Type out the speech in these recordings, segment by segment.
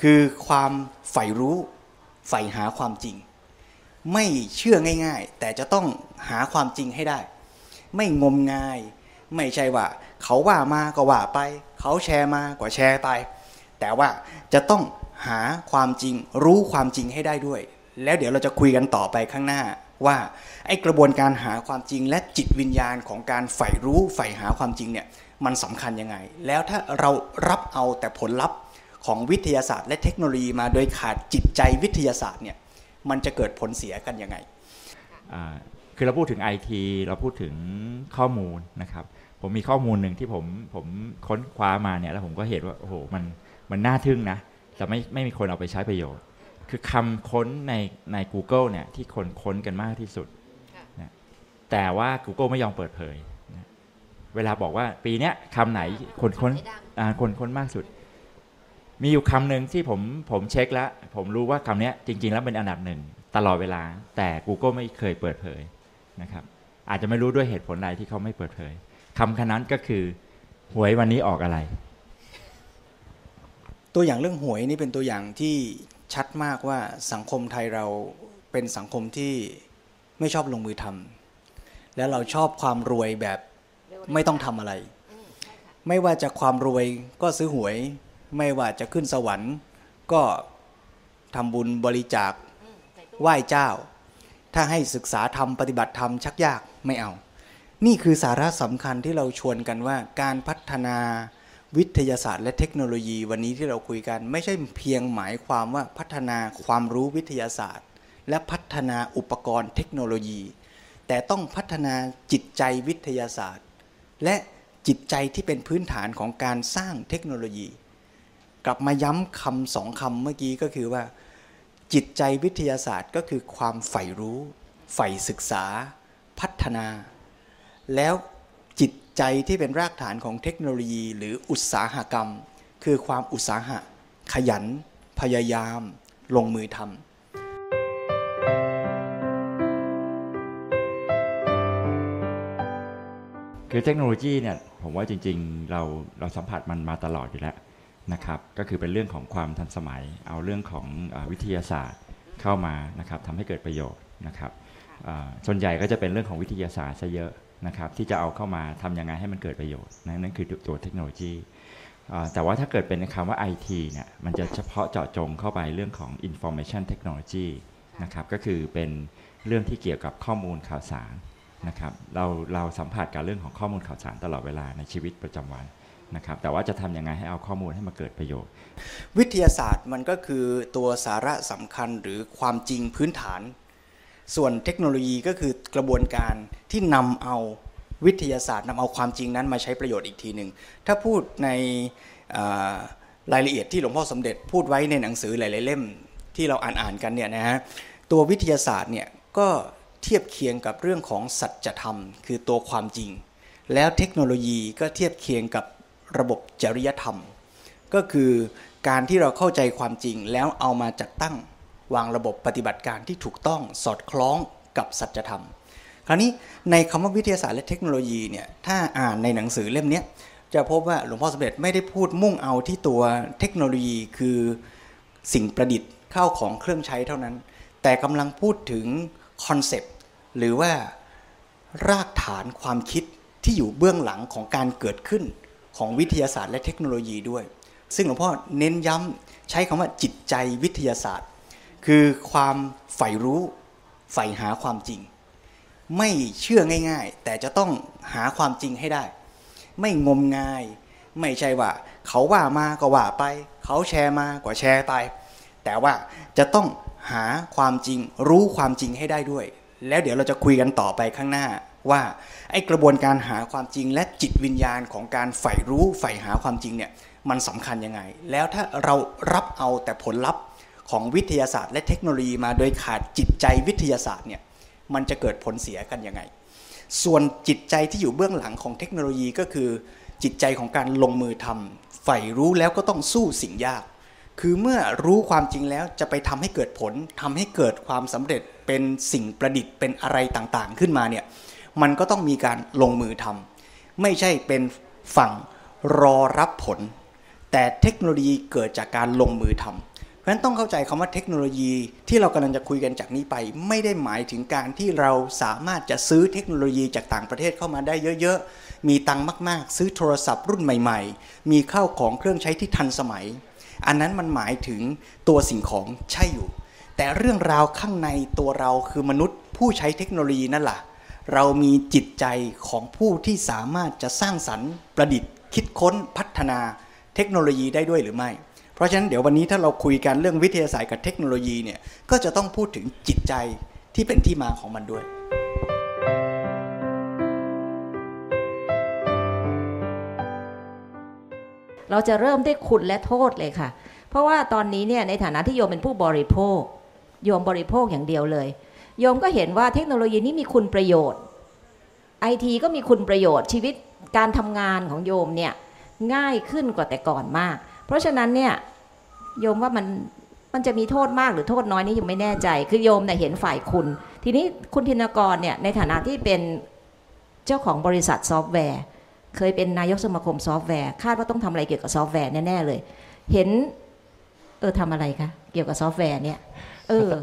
คือความใฝ่รู้ใฝ่หาความจริง ไม่เชื่อง่ายๆ แต่จะต้องหาความจริงให้ได้ ไม่งมงาย ไม่ใช่ว่า เขาว่ามาก็ว่าไป เขาแชร์มาก็แชร์ไป แต่ว่าจะต้องหาความจริง รู้ความจริงให้ได้ด้วย แล้วเดี๋ยวเราจะคุยกันต่อไปข้างหน้าว่าไอ้กระบวนการหาความจริงและจิตวิญญาณของการใฝ่รู้ใฝ่หาความจริงเนี่ยมันสำคัญยังไง แล้วถ้าเรารับเอาแต่ผลลัพธ์ ของวิทยาศาสตร์ และเทคโนโลยีมาโดยขาดจิตใจวิทยาศาสตร์เนี่ยมันจะเกิดผลเสียกันยังไงอ่าคือเราพูดถึงไอทีเราพูดถึงข้อมูลนะครับ ผมมีข้อมูลหนึ่งที่ผมผมค้นคว้ามาเนี่ยแล้วผมก็เห็นว่าโอ้โหมันมันน่าทึ่งนะแต่ไม่ไม่มีคนเอาไปใช้ประโยชน์ คือคำค้นในใน Google เนี่ยที่คนค้นกันมากที่สุดนะแต่ว่า Google ไม่ยอมเปิดเผยนะเวลาบอกว่าปีเนี้ยคำไหนคนค้นอ่าคนค้นมากสุด มีอยู่คำหนึ่งที่ผมผมเช็คแล้ว ผมรู้ว่าคำนี้จริง ๆ แล้วเป็นอันดับหนึ่งตลอดเวลา แต่ Google ไม่เคยเปิดเผยนะครับ อาจจะไม่รู้ด้วยเหตุผลใดที่เขาไม่เปิดเผยคำคนั้นก็คือ หวยวันนี้ออกอะไร ตัวอย่างเรื่องหวยนี่เป็นตัวอย่างที่ชัดมากว่าสังคมไทยเราเป็นสังคมที่ไม่ชอบลงมือทำและเราชอบความรวยแบบไม่ต้องทำอะไร ไม่ว่าจะความรวยก็ซื้อหวย ไม่ว่าจะขึ้นสวรรค์ ก็ทำบุญบริจาคไหว้เจ้า ถ้าให้ศึกษาธรรมปฏิบัติธรรมชักยากไม่เอา นี่คือสาระสำคัญที่เราชวนกันว่า การพัฒนาวิทยาศาสตร์และเทคโนโลยีวันนี้ที่เราคุยกัน ไม่ใช่เพียงหมายความว่าพัฒนาความรู้วิทยาศาสตร์ และพัฒนาอุปกรณ์เทคโนโลยี แต่ต้องพัฒนาจิตใจวิทยาศาสตร์ และจิตใจที่เป็นพื้นฐานของการสร้างเทคโนโลยี กลับมาย้ำคำสองคำเมื่อกี้ก็คือว่า จิตใจวิทยาศาสตร์ก็คือความใฝ่รู้ใฝ่ศึกษา พัฒนา แล้วจิตใจที่เป็นรากฐานของเทคโนโลยีหรืออุตสาหกรรม คือความอุตสาหะ ขยัน พยายาม ลงมือทำคือเทคโนโลยีเนี่ยผมว่าจริง ๆ เราเราสัมผัสมันมาตลอดอยู่แล้ว นะครับก็คือเป็นเรื่องของความทันสมัย เอาเรื่องของอาวิทยาศาสตร์เข้ามานะครับทำให้เกิดประโยชน์นะครับอ่าส่วนใหญ่ก็จะเป็นเรื่องของวิทยาศาสตร์ซะเยอะนะครับที่จะเอาเข้ามาทำยังไงให้มันเกิดประโยชน์นะนั่นคือตัวเทคโนโลยีอ่าแต่ว่าถ้าเกิดเป็นคำว่า IT เนี่ยมันจะเฉพาะเจาะจงเข้าไปเรื่องของ information technology นะครับก็คือเป็นเรื่องที่เกี่ยวกับข้อมูลข่าวสารนะครับเราเราสัมผัสกับเรื่องของข้อมูลข่าวสารตลอดเวลาในชีวิตประจำวัน นะครับแต่ว่าจะทำยังไงให้เอาข้อมูลให้มาเกิดประโยชน์ วิทยาศาสตร์มันก็คือตัวสาระสำคัญหรือความจริงพื้นฐาน ส่วนเทคโนโลยีก็คือกระบวนการที่นำเอาวิทยาศาสตร์นำเอาความจริงนั้นมาใช้ประโยชน์อีกทีหนึ่งถ้าพูดในรายละเอียดที่หลวงพ่อสมเด็จพูดไว้ในหนังสือหลาย ๆ เล่มที่เราอ่านอ่านกันเนี่ยนะฮะตัววิทยาศาสตร์เนี่ยก็เทียบเคียงกับเรื่องของสัจธรรม คือตัวความจริง แล้วเทคโนโลยีก็เทียบเคียงกับ ระบบจริยธรรม ก็คือการที่เราเข้าใจความจริงแล้วเอามาจัดตั้งวางระบบปฏิบัติการที่ถูกต้องสอดคล้องกับสัจธรรม คราวนี้ในคำว่าวิทยาศาสตร์และเทคโนโลยีเนี่ยถ้าอ่านในหนังสือเล่มนี้จะพบว่าหลวงพ่อสมเด็จไม่ได้พูดมุ่งเอาที่ตัวเทคโนโลยีคือสิ่งประดิษฐ์เข้าของเครื่องใช้เท่านั้น แต่กำลังพูดถึงคอนเซปต์หรือว่ารากฐานความคิดที่อยู่เบื้องหลังของการเกิดขึ้น ของวิทยาศาสตร์และเทคโนโลยีด้วย ซึ่งหลวงพ่อเน้นย้ำใช้คำว่าจิตใจวิทยาศาสตร์ คือความใฝ่รู้ใฝ่หาความจริง ไม่เชื่อง่าย ๆ แต่จะต้องหาความจริงให้ได้ ไม่งมงาย ไม่ใช่ว่า เขาว่ามาก็ว่าไป เขาแชร์มาก็แชร์ไป แต่ว่าจะต้องหาความจริงรู้ความจริงให้ได้ด้วย แล้วเดี๋ยวเราจะคุยกันต่อไปข้างหน้า ว่าไอ้กระบวนการหาความจริงและจิตวิญญาณของการใฝ่รู้ใฝ่หาความจริงเนี่ยมันสำคัญยังไง แล้วถ้าเรารับเอาแต่ผลลัพธ์ของวิทยาศาสตร์ และเทคโนโลยีมาโดยขาดจิตใจวิทยาศาสตร์เนี่ยมันจะเกิดผลเสียกันยังไง ส่วนจิตใจที่อยู่เบื้องหลังของเทคโนโลยีก็คือ จิตใจของการลงมือทำใฝ่รู้แล้วก็ต้องสู้สิ่งยาก คือเมื่อรู้ความจริงแล้วจะไปทำให้เกิดผลทำให้เกิดความสำเร็จเป็นสิ่งประดิษฐ์เป็นอะไรต่างๆ ขึ้นมาเนี่ย มันก็ต้องมีการลงมือทำไม่ใช่เป็นฝั่งรอรับผล แต่เทคโนโลยีเกิดจากการลงมือทำเพราะฉะนั้นต้องเข้าใจคำว่าเทคโนโลยีที่เรากำลังจะคุยกันจากนี้ไป ไม่ได้หมายถึงการที่เราสามารถจะซื้อเทคโนโลยีจากต่างประเทศเข้ามาได้เยอะๆ มีตังค์มาก ๆ ซื้อโทรศัพท์รุ่นใหม่ ๆ มีข้าวของเครื่องใช้ที่ทันสมัย อันนั้นมันหมายถึงตัวสิ่งของใช่อยู่ แต่เรื่องราวข้างในตัวเราคือมนุษย์ผู้ใช้เทคโนโลยีนั่นแหละ เรามีจิตใจของผู้ที่สามารถจะสร้างสรรค์ประดิษฐ์ คิดค้นพัฒนาเทคโนโลยีได้ด้วยหรือไม่ เพราะฉะนั้นเดี๋ยววันนี้ถ้าเราคุยกันเรื่องวิทยาศาสตร์กับเทคโนโลยีเนี่ยก็จะต้องพูดถึงจิตใจที่เป็นที่มาของมันด้วยเราจะเริ่มด้วยคุณและโทษเลยค่ะ เพราะว่าตอนนี้เนี่ยในฐานะที่โยมเป็นผู้บริโภค โยมบริโภคอย่างเดียวเลย โยมก็เห็นว่าเทคโนโลยีนี้มีคุณประโยชน์ไอทีก็มีคุณประโยชน์ชีวิตการทำงานของโยมเนี่ยง่ายขึ้นกว่าแต่ก่อนมาก เพราะฉะนั้นเนี่ยโยมว่ามันมันจะมีโทษมากหรือโทษน้อยนี่ยังไม่แน่ใจ คือโยมเนี่ยเห็นฝ่ายคุณ ทีนี้คุณธินกรเนี่ยในฐานะที่เป็นเจ้าของบริษัทซอฟต์แวร์ เคยเป็นนายกสมาคมซอฟต์แวร์คาดว่าต้องทำอะไรเกี่ยวกับซอฟต์แวร์แน่ๆเลย เห็นเออทำอะไรคะเกี่ยวกับซอฟต์แวร์เนี่ย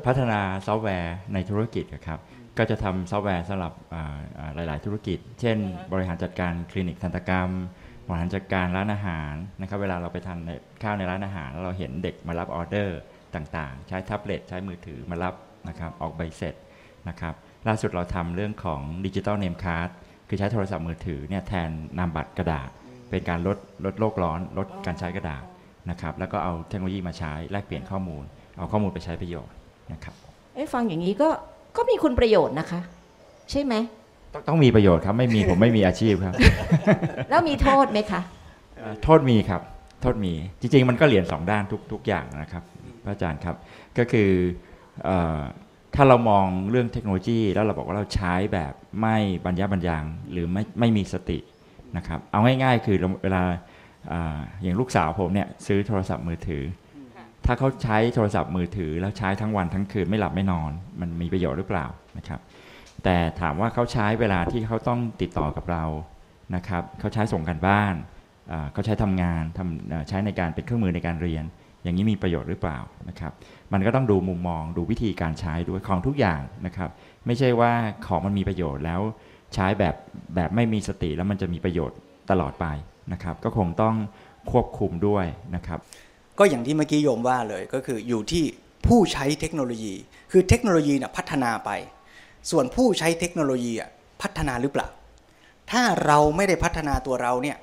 พัฒนาซอฟต์แวร์ในธุรกิจครับ ก็จะทำซอฟต์แวร์สำหรับอ่าอ่าหลาย ๆ ธุรกิจ เช่น บริหารจัดการคลินิกทันตกรรม บริหารจัดการร้านอาหารนะครับ เวลาเราไปทานในข้าวในร้านอาหาร แล้วเราเห็นเด็กมารับออเดอร์ต่าง ๆ ใช้แท็บเล็ตใช้มือถือมารับนะครับ ออกใบเสร็จนะครับ ล่าสุดเราทำเรื่องของดิจิ t a ลเนมค a r d คือใช้โทรศัพท์มือถือเนี่ยแทนนามบัตรกระดาษ เป็นการลดลดโลกร้อน ลดการใช้กระดาษนะครับ แล้วก็เอาเทคโนโลยีมาใช้แลกเปลี่ยนข้อมูล เอาข้อมูลไปใช้ประโยชน์นะครับเอ้ยฟังอย่างนี้ก็ก็มีคุณประโยชน์นะคะ ใช่ไหมต้องต้องมีประโยชน์ครับ ไม่มีผมไม่มีอาชีพครับ แล้วมีโทษไหมคะเอ่อโทษมีครับ โทษมีจริง ๆ มันก็เหรียญสองด้านทุกทุกอย่างนะครับพระอาจารย์ครับก็คือเออถ้าเรามองเรื่องเทคโนโลยี แล้วเราบอกว่าเราใช้แบบไม่บรรยะบรรยังหรือไม่ไม่มีสตินะครับ เอาง่ายๆ คือเราเวลาอ่าอย่างลูกสาวผมเนี่ยซื้อโทรศัพท์มือถือ ถ้าเขาใช้โทรศัพท์มือถือ แล้วใช้ทั้งวันทั้งคืนไม่หลับไม่นอน มันมีประโยชน์หรือเปล่านะครับ แต่ถามว่าเขาใช้เวลาที่เขาต้องติดต่อกับเรานะครับเขาใช้ส่งกันบ้านเขาใช้ทำงานทำใช้ในการเป็นเครื่องมือในการเรียน อย่างนี้มีประโยชน์หรือเปล่านะครับ มันก็ต้องดูมุมมองดูวิธีการใช้ด้วยของทุกอย่างนะครับ ไม่ใช่ว่าของมันมีประโยชน์แล้วใช้แบบแบบไม่มีสติแล้วมันจะมีประโยชน์ตลอดไปนะครับ ก็คงต้องควบคุมด้วยนะครับ ก็อย่างที่เมื่อกี้โยมว่าเลยก็คืออยู่ที่ผู้ใช้เทคโนโลยี คือเทคโนโลยีน่ะพัฒนาไป ส่วนผู้ใช้เทคโนโลยีอะพัฒนาหรือเปล่า ถ้าเราไม่ได้พัฒนาตัวเราเนี่ย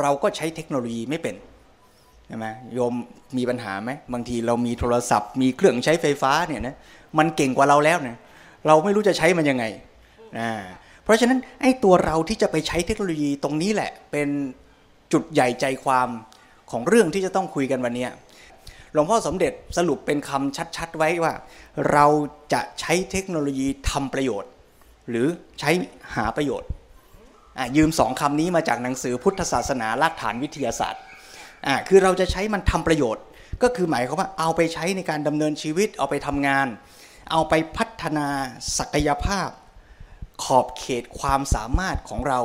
เราก็ใช้เทคโนโลยีไม่เป็นใช่ไหมโยมมีปัญหาไหมบางทีเรามีโทรศัพท์ มีเครื่องใช้ไฟฟ้าเนี่ยนะมันเก่งกว่าเราแล้วเนี่ยเราไม่รู้จะใช้มันยังไงอ่าเพราะฉะนั้นไอ้ตัวเราที่จะไปใช้เทคโนโลยีตรงนี้แหละ เป็นจุดใหญ่ใจความ ของเรื่องที่จะต้องคุยกันวันนี้หลวงพ่อสมเด็จสรุปเป็นคำชัด ๆ ไว้ว่า เราจะใช้เทคโนโลยีทำประโยชน์ หรือใช้หาประโยชน์ ยืมสองคำนี้มาจากหนังสือพุทธศาสนารากฐานวิทยาศาสตร์คือเราจะใช้มันทำประโยชน์ ก็คือหมายความว่าเอาไปใช้ในการดำเนินชีวิตเอาไปทำงาน เอาไปพัฒนาศักยภาพ ขอบเขตความสามารถของเรา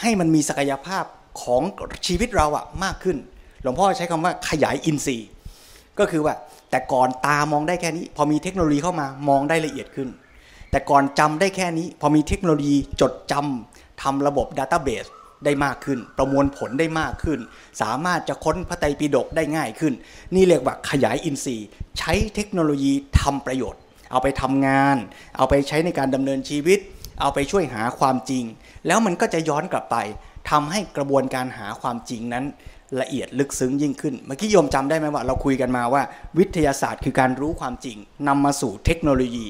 ให้มันมีศักยภาพ ของชีวิตเราอะมากขึ้น หลวงพ่อใช้คำว่าขยายอินทรีย์ ก็คือว่าแต่ก่อนตามองได้แค่นี้ พอมีเทคโนโลยีเข้ามามองได้ละเอียดขึ้น แต่ก่อนจำได้แค่นี้ พอมีเทคโนโลยีจดจำทำระบบดัตต้าเบสได้มากขึ้น ประมวลผลได้มากขึ้น สามารถจะค้นพระไตรปิฎกได้ง่ายขึ้น นี่เรียกว่าขยายอินทรีย์ ใช้เทคโนโลยีทำประโยชน์ เอาไปทำงาน เอาไปใช้ในการดำเนินชีวิต เอาไปช่วยหาความจริง แล้วมันก็จะย้อนกลับไป ทำให้กระบวนการหาความจริงนั้นละเอียดลึกซึ้งยิ่งขึ้น เมื่อกี้โยมจำได้ไหมว่า เราคุยกันมาว่า วิทยาศาสตร์คือการรู้ความจริงนำมาสู่เทคโนโลยี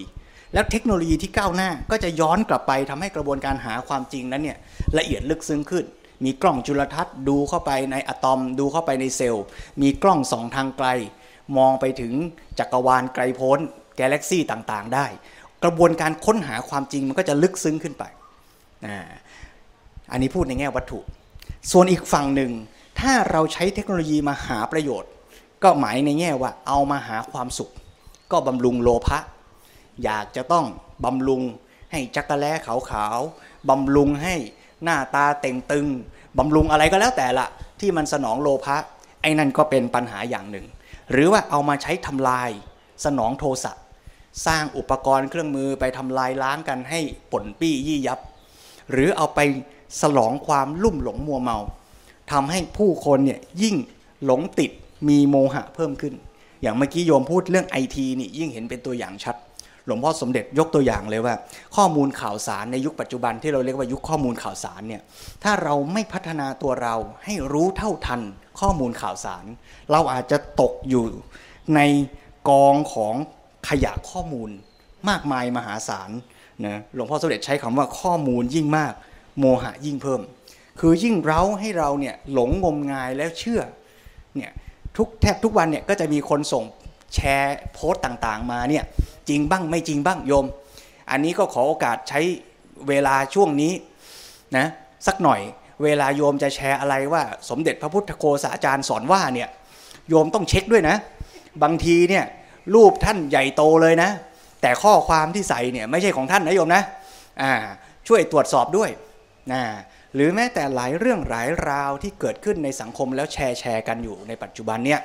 แล้วเทคโนโลยีที่ก้าวหน้าก็จะย้อนกลับไปทำให้กระบวนการหาความจริงนั้นเนี่ยละเอียดลึกซึ้งขึ้น มีกล้องจุลทรรศน์ดูเข้าไปในอะตอม ดูเข้าไปในเซลล์ มีกล้องสองทางไกล มองไปถึงจักรวาลไกลโพ้นกาแล็กซี่ต่างๆ ได้ กระบวนการค้นหาความจริงมันก็จะลึกซึ้งขึ้นไปนะ อันนี้พูดในแง่วัตถุ ส่วนอีกฝั่งหนึ่ง ถ้าเราใช้เทคโนโลยีมาหาประโยชน์ ก็หมายในแง่ว่าเอามาหาความสุข ก็บำรุงโลภะอยากจะต้องบำรุงให้จักระแล้ขาวๆบำรุงให้หน้าตาเต่งตึงบำรุงอะไรก็แล้วแต่ละที่มันสนองโลภะไอ้นั่นก็เป็นปัญหาอย่างหนึ่ง หรือว่าเอามาใช้ทำลายสนองโทสะสร้างอุปกรณ์เครื่องมือไปทำลายล้างกันให้ป่นปี้ยี่ยับ หรือเอาไป สลองความลุ่มหลงมัวเมาทำให้ผู้คนเนี่ยยิ่งหลงติดมีโมหะเพิ่มขึ้น อย่างเมื่อกี้โยมพูดเรื่องไอทีนี่ยิ่งเห็นเป็นตัวอย่างชัด หลวงพ่อสมเด็จยกตัวอย่างเลยว่า ข้อมูลข่าวสารในยุคปัจจุบันที่เราเรียกว่ายุคข้อมูลข่าวสารเนี่ยถ้าเราไม่พัฒนาตัวเราให้รู้เท่าทันข้อมูลข่าวสาร เราอาจจะตกอยู่ในกองของขยะข้อมูลมากมายมหาศาลนะหลวงพ่อสมเด็จใช้คำว่าข้อมูลยิ่งมาก โมหะยิ่งเพิ่ม คือยิ่งเร้าให้เราเนี่ยหลงงมงายแล้วเชื่อเนี่ยทุกแทบทุกวันเนี่ยก็จะมีคนส่งแชร์โพสต์ต่างๆ มาเนี่ยจริงบ้างไม่จริงบ้างโยม อันนี้ก็ขอโอกาสใช้เวลาช่วงนี้นะสักหน่อยเวลาโยมจะแชร์อะไรว่า สมเด็จพระพุทธโฆษาจารย์สอนว่าเนี่ยโยมต้องเช็คด้วยนะ บางทีเนี่ยรูปท่านใหญ่โตเลยนะ แต่ข้อความที่ใส่เนี่ยไม่ใช่ของท่านนะโยมนะอ่าช่วยตรวจสอบด้วย นะหรือแม้แต่หลายเรื่องหลายราวที่เกิดขึ้นในสังคมแล้วแชร์แชร์กันอยู่ในปัจจุบันเนี่ย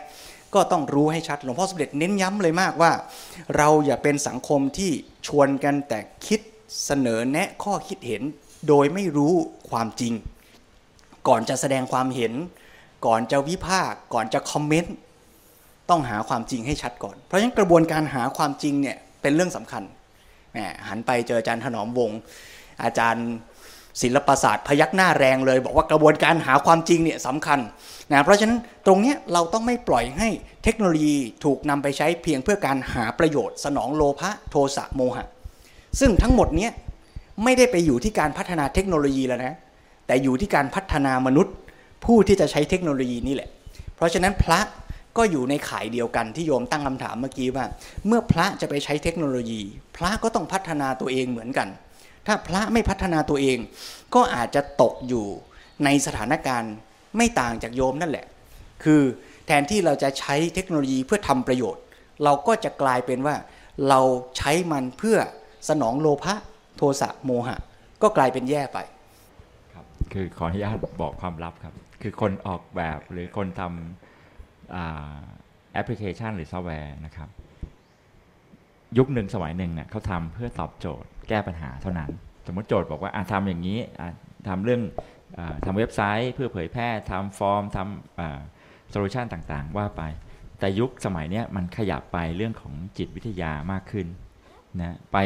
ก็ต้องรู้ให้ชัดหลวงพ่อสมเด็จเน้นย้ำเลยมากว่า เราอย่าเป็นสังคมที่ชวนกันแต่คิดเสนอแนะข้อคิดเห็นโดยไม่รู้ความจริง ก่อนจะแสดงความเห็น ก่อนจะวิพากษ์ก่อนจะคอมเมนต์ต้องหาความจริงให้ชัดก่อน เพราะฉะนั้นกระบวนการหาความจริงเนี่ยเป็นเรื่องสำคัญแหมหันไปเจออาจารย์ถนอมวงศ์อาจารย์ ศิลปศาสตร์พยักหน้าแรงเลย บอกว่ากระบวนการหาความจริงเนี่ยสำคัญนะเพราะฉะนั้นตรงนี้เราต้องไม่ปล่อยให้เทคโนโลยีถูกนำไปใช้เพียงเพื่อการหาประโยชน์สนองโลภะโทสะโมหะ ซึ่งทั้งหมดเนี้ยไม่ได้ไปอยู่ที่การพัฒนาเทคโนโลยีแล้วนะแต่อยู่ที่การพัฒนามนุษย์ ผู้ที่จะใช้เทคโนโลยีนี่แหละ เพราะฉะนั้นพระก็อยู่ในข่ายเดียวกันที่โยมตั้งคำถามเมื่อกี้ว่า เมื่อพระจะไปใช้เทคโนโลยี พระก็ต้องพัฒนาตัวเองเหมือนกัน ถ้าพระไม่พัฒนาตัวเอง ก็อาจจะตกอยู่ในสถานการณ์ไม่ต่างจากโยมนั่นแหละ คือแทนที่เราจะใช้เทคโนโลยีเพื่อทำประโยชน์ เราก็จะกลายเป็นว่า เราใช้มันเพื่อสนองโลภะโทสะโมหะ ก็กลายเป็นแย่ไปครับคือขออนุญาตบอกความลับครับ คือคนออกแบบหรือคนทำแอปพลิเคชันหรือซอฟต์แวร์นะครับ ยุคหนึ่งสมัยหนึ่งเนี่ยเขาทำเพื่อตอบโจทย์ แก้ปัญหาเท่านั้น สมมติโจทย์บอกว่าอะทำอย่างนี้อะทำเรื่องอาทำเว็บไซต์เพื่อเผยแพร่ทำฟอร์มทำ solution ต่างๆ ว่าไป แต่ยุคสมัยนี้มันขยับไปเรื่องของจิตวิทยามากขึ้นนะไป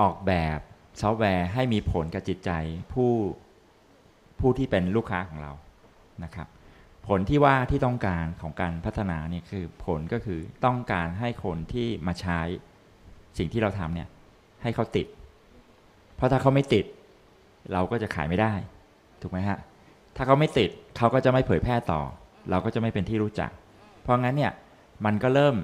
ออกแบบซอฟต์แวร์ให้มีผลกับจิตใจผู้ผู้ที่เป็นลูกค้าของเรานะครับ ผลที่ว่าที่ต้องการของการพัฒนาเนี่ยคือผลก็คือต้องการให้คนที่มาใช้สิ่งที่เราทำเนี่ย ให้เขาติด เพราะถ้าเขาไม่ติด เราก็จะขายไม่ได้ ถูกไหมฮะ ถ้าเขาไม่ติดเขาก็จะไม่เผยแพร่ต่อ เราก็จะไม่เป็นที่รู้จัก เพราะงั้นเนี่ยมันก็เริ่ม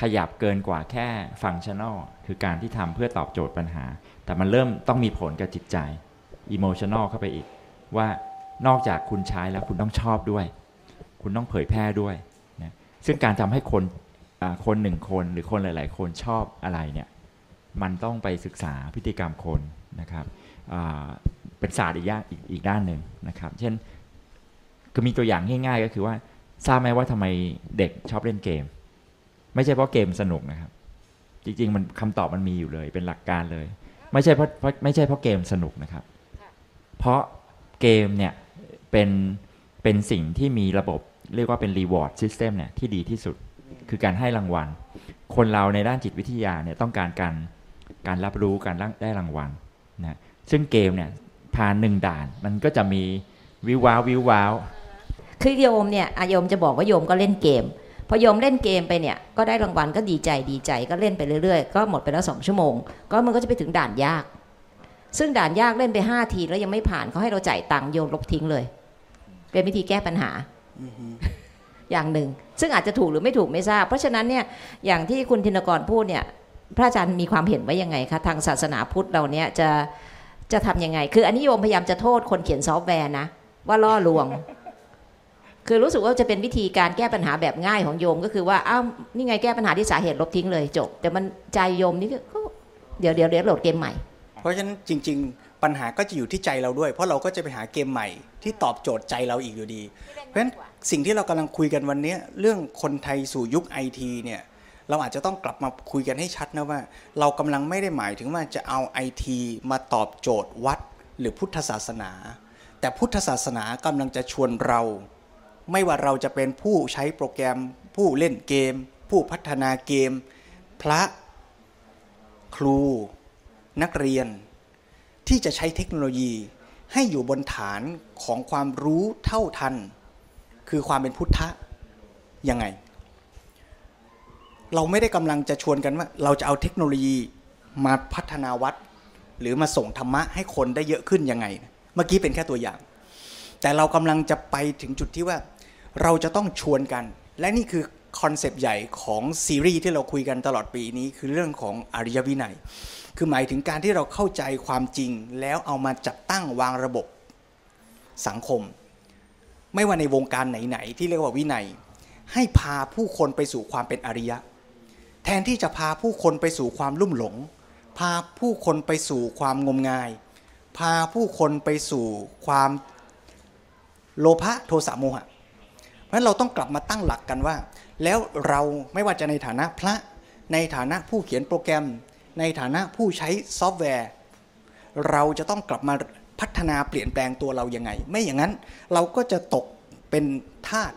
ขยับเกินกว่าแค่ฟังชั่นอลคือการที่ทำเพื่อตอบโจทย์ปัญหา แต่มันเริ่มต้องมีผลกับจิตใจอิโมชั่นอลเข้าไปอีก ว่านอกจากคุณใช้แล้วคุณต้องชอบด้วย คุณต้องเผยแพร่ด้วยนะซึ่งการทำให้คนคนหนึ่งคนหรือคนหลาย ๆ คนชอบอะไรเนี่ย มันต้องไปศึกษาพฤติกรรมคนนะครับเป็นศาสตร์อีกอย่างอีกอีกด้านหนึ่งนะครับ เช่นก็มีตัวอย่างง่ายๆ ก็คือว่าทราบไหมว่าทำไมเด็กชอบเล่นเกม ไม่ใช่เพราะเกมสนุกนะครับ จริงๆ มันคำตอบมันมีอยู่เลย เป็นหลักการเลย ไม่ใช่เพราะไม่ใช่เพราะเกมสนุกนะครับ เพราะเกมเนี่ยเป็นเป็นสิ่งที่มีระบบเรียกว่าเป็น reward system เนี่ยที่ดีที่สุดคือการให้รางวัล คนเราในด้านจิตวิทยาเนี่ยต้องการการ การรับรู้การได้รางวัลนะซึ่งเกมเนี่ยผ่านหนึ่งด่าน มันก็จะมีวิวว้าววิวว้าวคือโยมเนี่ยอะโยมจะบอกว่าโยมก็เล่นเกม พอโยมเล่นเกมไปเนี่ยก็ได้รางวัลก็ดีใจดีใจก็เล่นไปเรื่อยๆ ก็หมดไปแล้วสองชั่วโมง ก็มันก็จะไปถึงด่านยาก ซึ่งด่านยากเล่นไปห้าทีแล้วยังไม่ผ่านเขาให้เราจ่ายตังค์โยนลบทิ้งเลย เป็นวิธีแก้ปัญหาอย่างหนึ่ง ซึ่งอาจจะถูกหรือไม่ถูกไม่ทราบ เพราะฉะนั้นเนี่ยอย่างที่คุณธินกรพูดเนี่ย พระอาจารย์มีความเห็นว่ายังไงคะทางศาสนาพุทธเราเนี่ยจะจะทำยังไง คืออันนี้โยมพยายามจะโทษคนเขียนซอฟต์แวร์นะ ว่าล่อลวง คือรู้สึกว่าจะเป็นวิธีการแก้ปัญหาแบบง่ายของโยมก็คือว่าอ้าวนี่ไงแก้ปัญหาที่สาเหตุลบทิ้งเลยจบ แต่มันใจโยมนี่ก็เดี๋ยวเดี๋ยวเดี๋ยวโหลดเกมใหม่ เพราะฉะนั้นจริง ๆ ปัญหาก็จะอยู่ที่ใจเราด้วย เพราะเราก็จะไปหาเกมใหม่ที่ตอบโจทย์ใจเราอีกอยู่ดี เพราะฉะนั้นสิ่งที่เรากำลังคุยกันวันนี้เรื่องคนไทยสู่ยุคไอทีเนี่ย เราอาจจะต้องกลับมาคุยกันให้ชัดนะว่า เรากำลังไม่ได้หมายถึงว่าจะเอาไอทีมาตอบโจทย์วัดหรือพุทธศาสนา แต่พุทธศาสนากำลังจะชวนเรา ไม่ว่าเราจะเป็นผู้ใช้โปรแกรม ผู้เล่นเกม ผู้พัฒนาเกม พระ ครู นักเรียน ที่จะใช้เทคโนโลยีให้อยู่บนฐานของความรู้เท่าทัน คือความเป็นพุทธะยังไง เราไม่ได้กำลังจะชวนกันว่า เราจะเอาเทคโนโลยีมาพัฒนาวัด หรือมาส่งธรรมะให้คนได้เยอะขึ้นยังไง เมื่อกี้เป็นแค่ตัวอย่าง แต่เรากำลังจะไปถึงจุดที่ว่า เราจะต้องชวนกัน และนี่คือคอนเซปต์ใหญ่ของซีรีส์ที่เราคุยกันตลอดปีนี้ คือเรื่องของอริยวินัย คือหมายถึงการที่เราเข้าใจความจริง แล้วเอามาจัดตั้งวางระบบสังคม ไม่ว่าในวงการไหน ๆ ที่เรียกว่าวินัย ให้พาผู้คนไปสู่ความเป็นอริยะ แทนที่จะพาผู้คนไปสู่ความลุ่มหลง พาผู้คนไปสู่ความงมงาย พาผู้คนไปสู่ความโลภะโทสะโมหะ เพราะฉะนั้นเราต้องกลับมาตั้งหลักกันว่า แล้วเราไม่ว่าจะในฐานะพระในฐานะผู้เขียนโปรแกรม ในฐานะผู้ใช้ซอฟต์แวร์ เราจะต้องกลับมาพัฒนาเปลี่ยนแปลงตัวเรายังไง ไม่อย่างนั้นเราก็จะตกเป็นทาส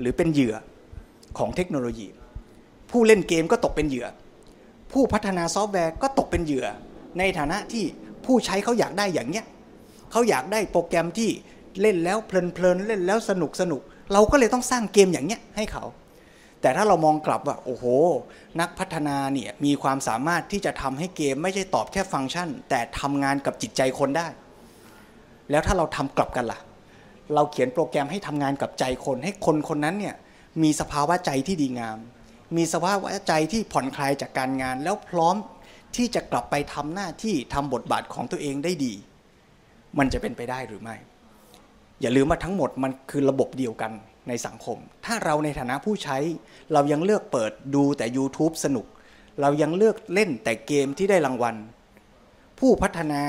หรือเป็นเหยื่อของเทคโนโลยี ผู้เล่นเกมก็ตกเป็นเหยื่อ ผู้พัฒนาซอฟต์แวร์ก็ตกเป็นเหยื่อ ในฐานะที่ผู้ใช้เขาอยากได้อย่างเนี้ยเขาอยากได้โปรแกรมที่เล่นแล้วเพลินๆเล่นแล้วสนุกสนุก เราก็เลยต้องสร้างเกมอย่างเนี้ยให้เขา แต่ถ้าเรามองกลับว่าโอ้โห นักพัฒนาเนี่ยมีความสามารถที่จะทำให้เกมไม่ใช่ตอบแค่ฟังก์ชัน แต่ทำงานกับจิตใจคนได้ แล้วถ้าเราทำกลับกันล่ะ เราเขียนโปรแกรมให้ทำงานกับใจคน ให้คนคนนั้นเนี่ยมีสภาวะใจที่ดีงาม มีสภาวะใจที่ผ่อนคลายจากการงาน แล้วพร้อมที่จะกลับไปทำหน้าที่ทำบทบาทของตัวเองได้ดี มันจะเป็นไปได้หรือไม่ อย่าลืมว่าทั้งหมดมันคือระบบเดียวกันในสังคม ถ้าเราในฐานะผู้ใช้ เรายังเลือกเปิดดูแต่ YouTube สนุก เรายังเลือกเล่นแต่เกมที่ได้รางวัล ผู้พัฒนา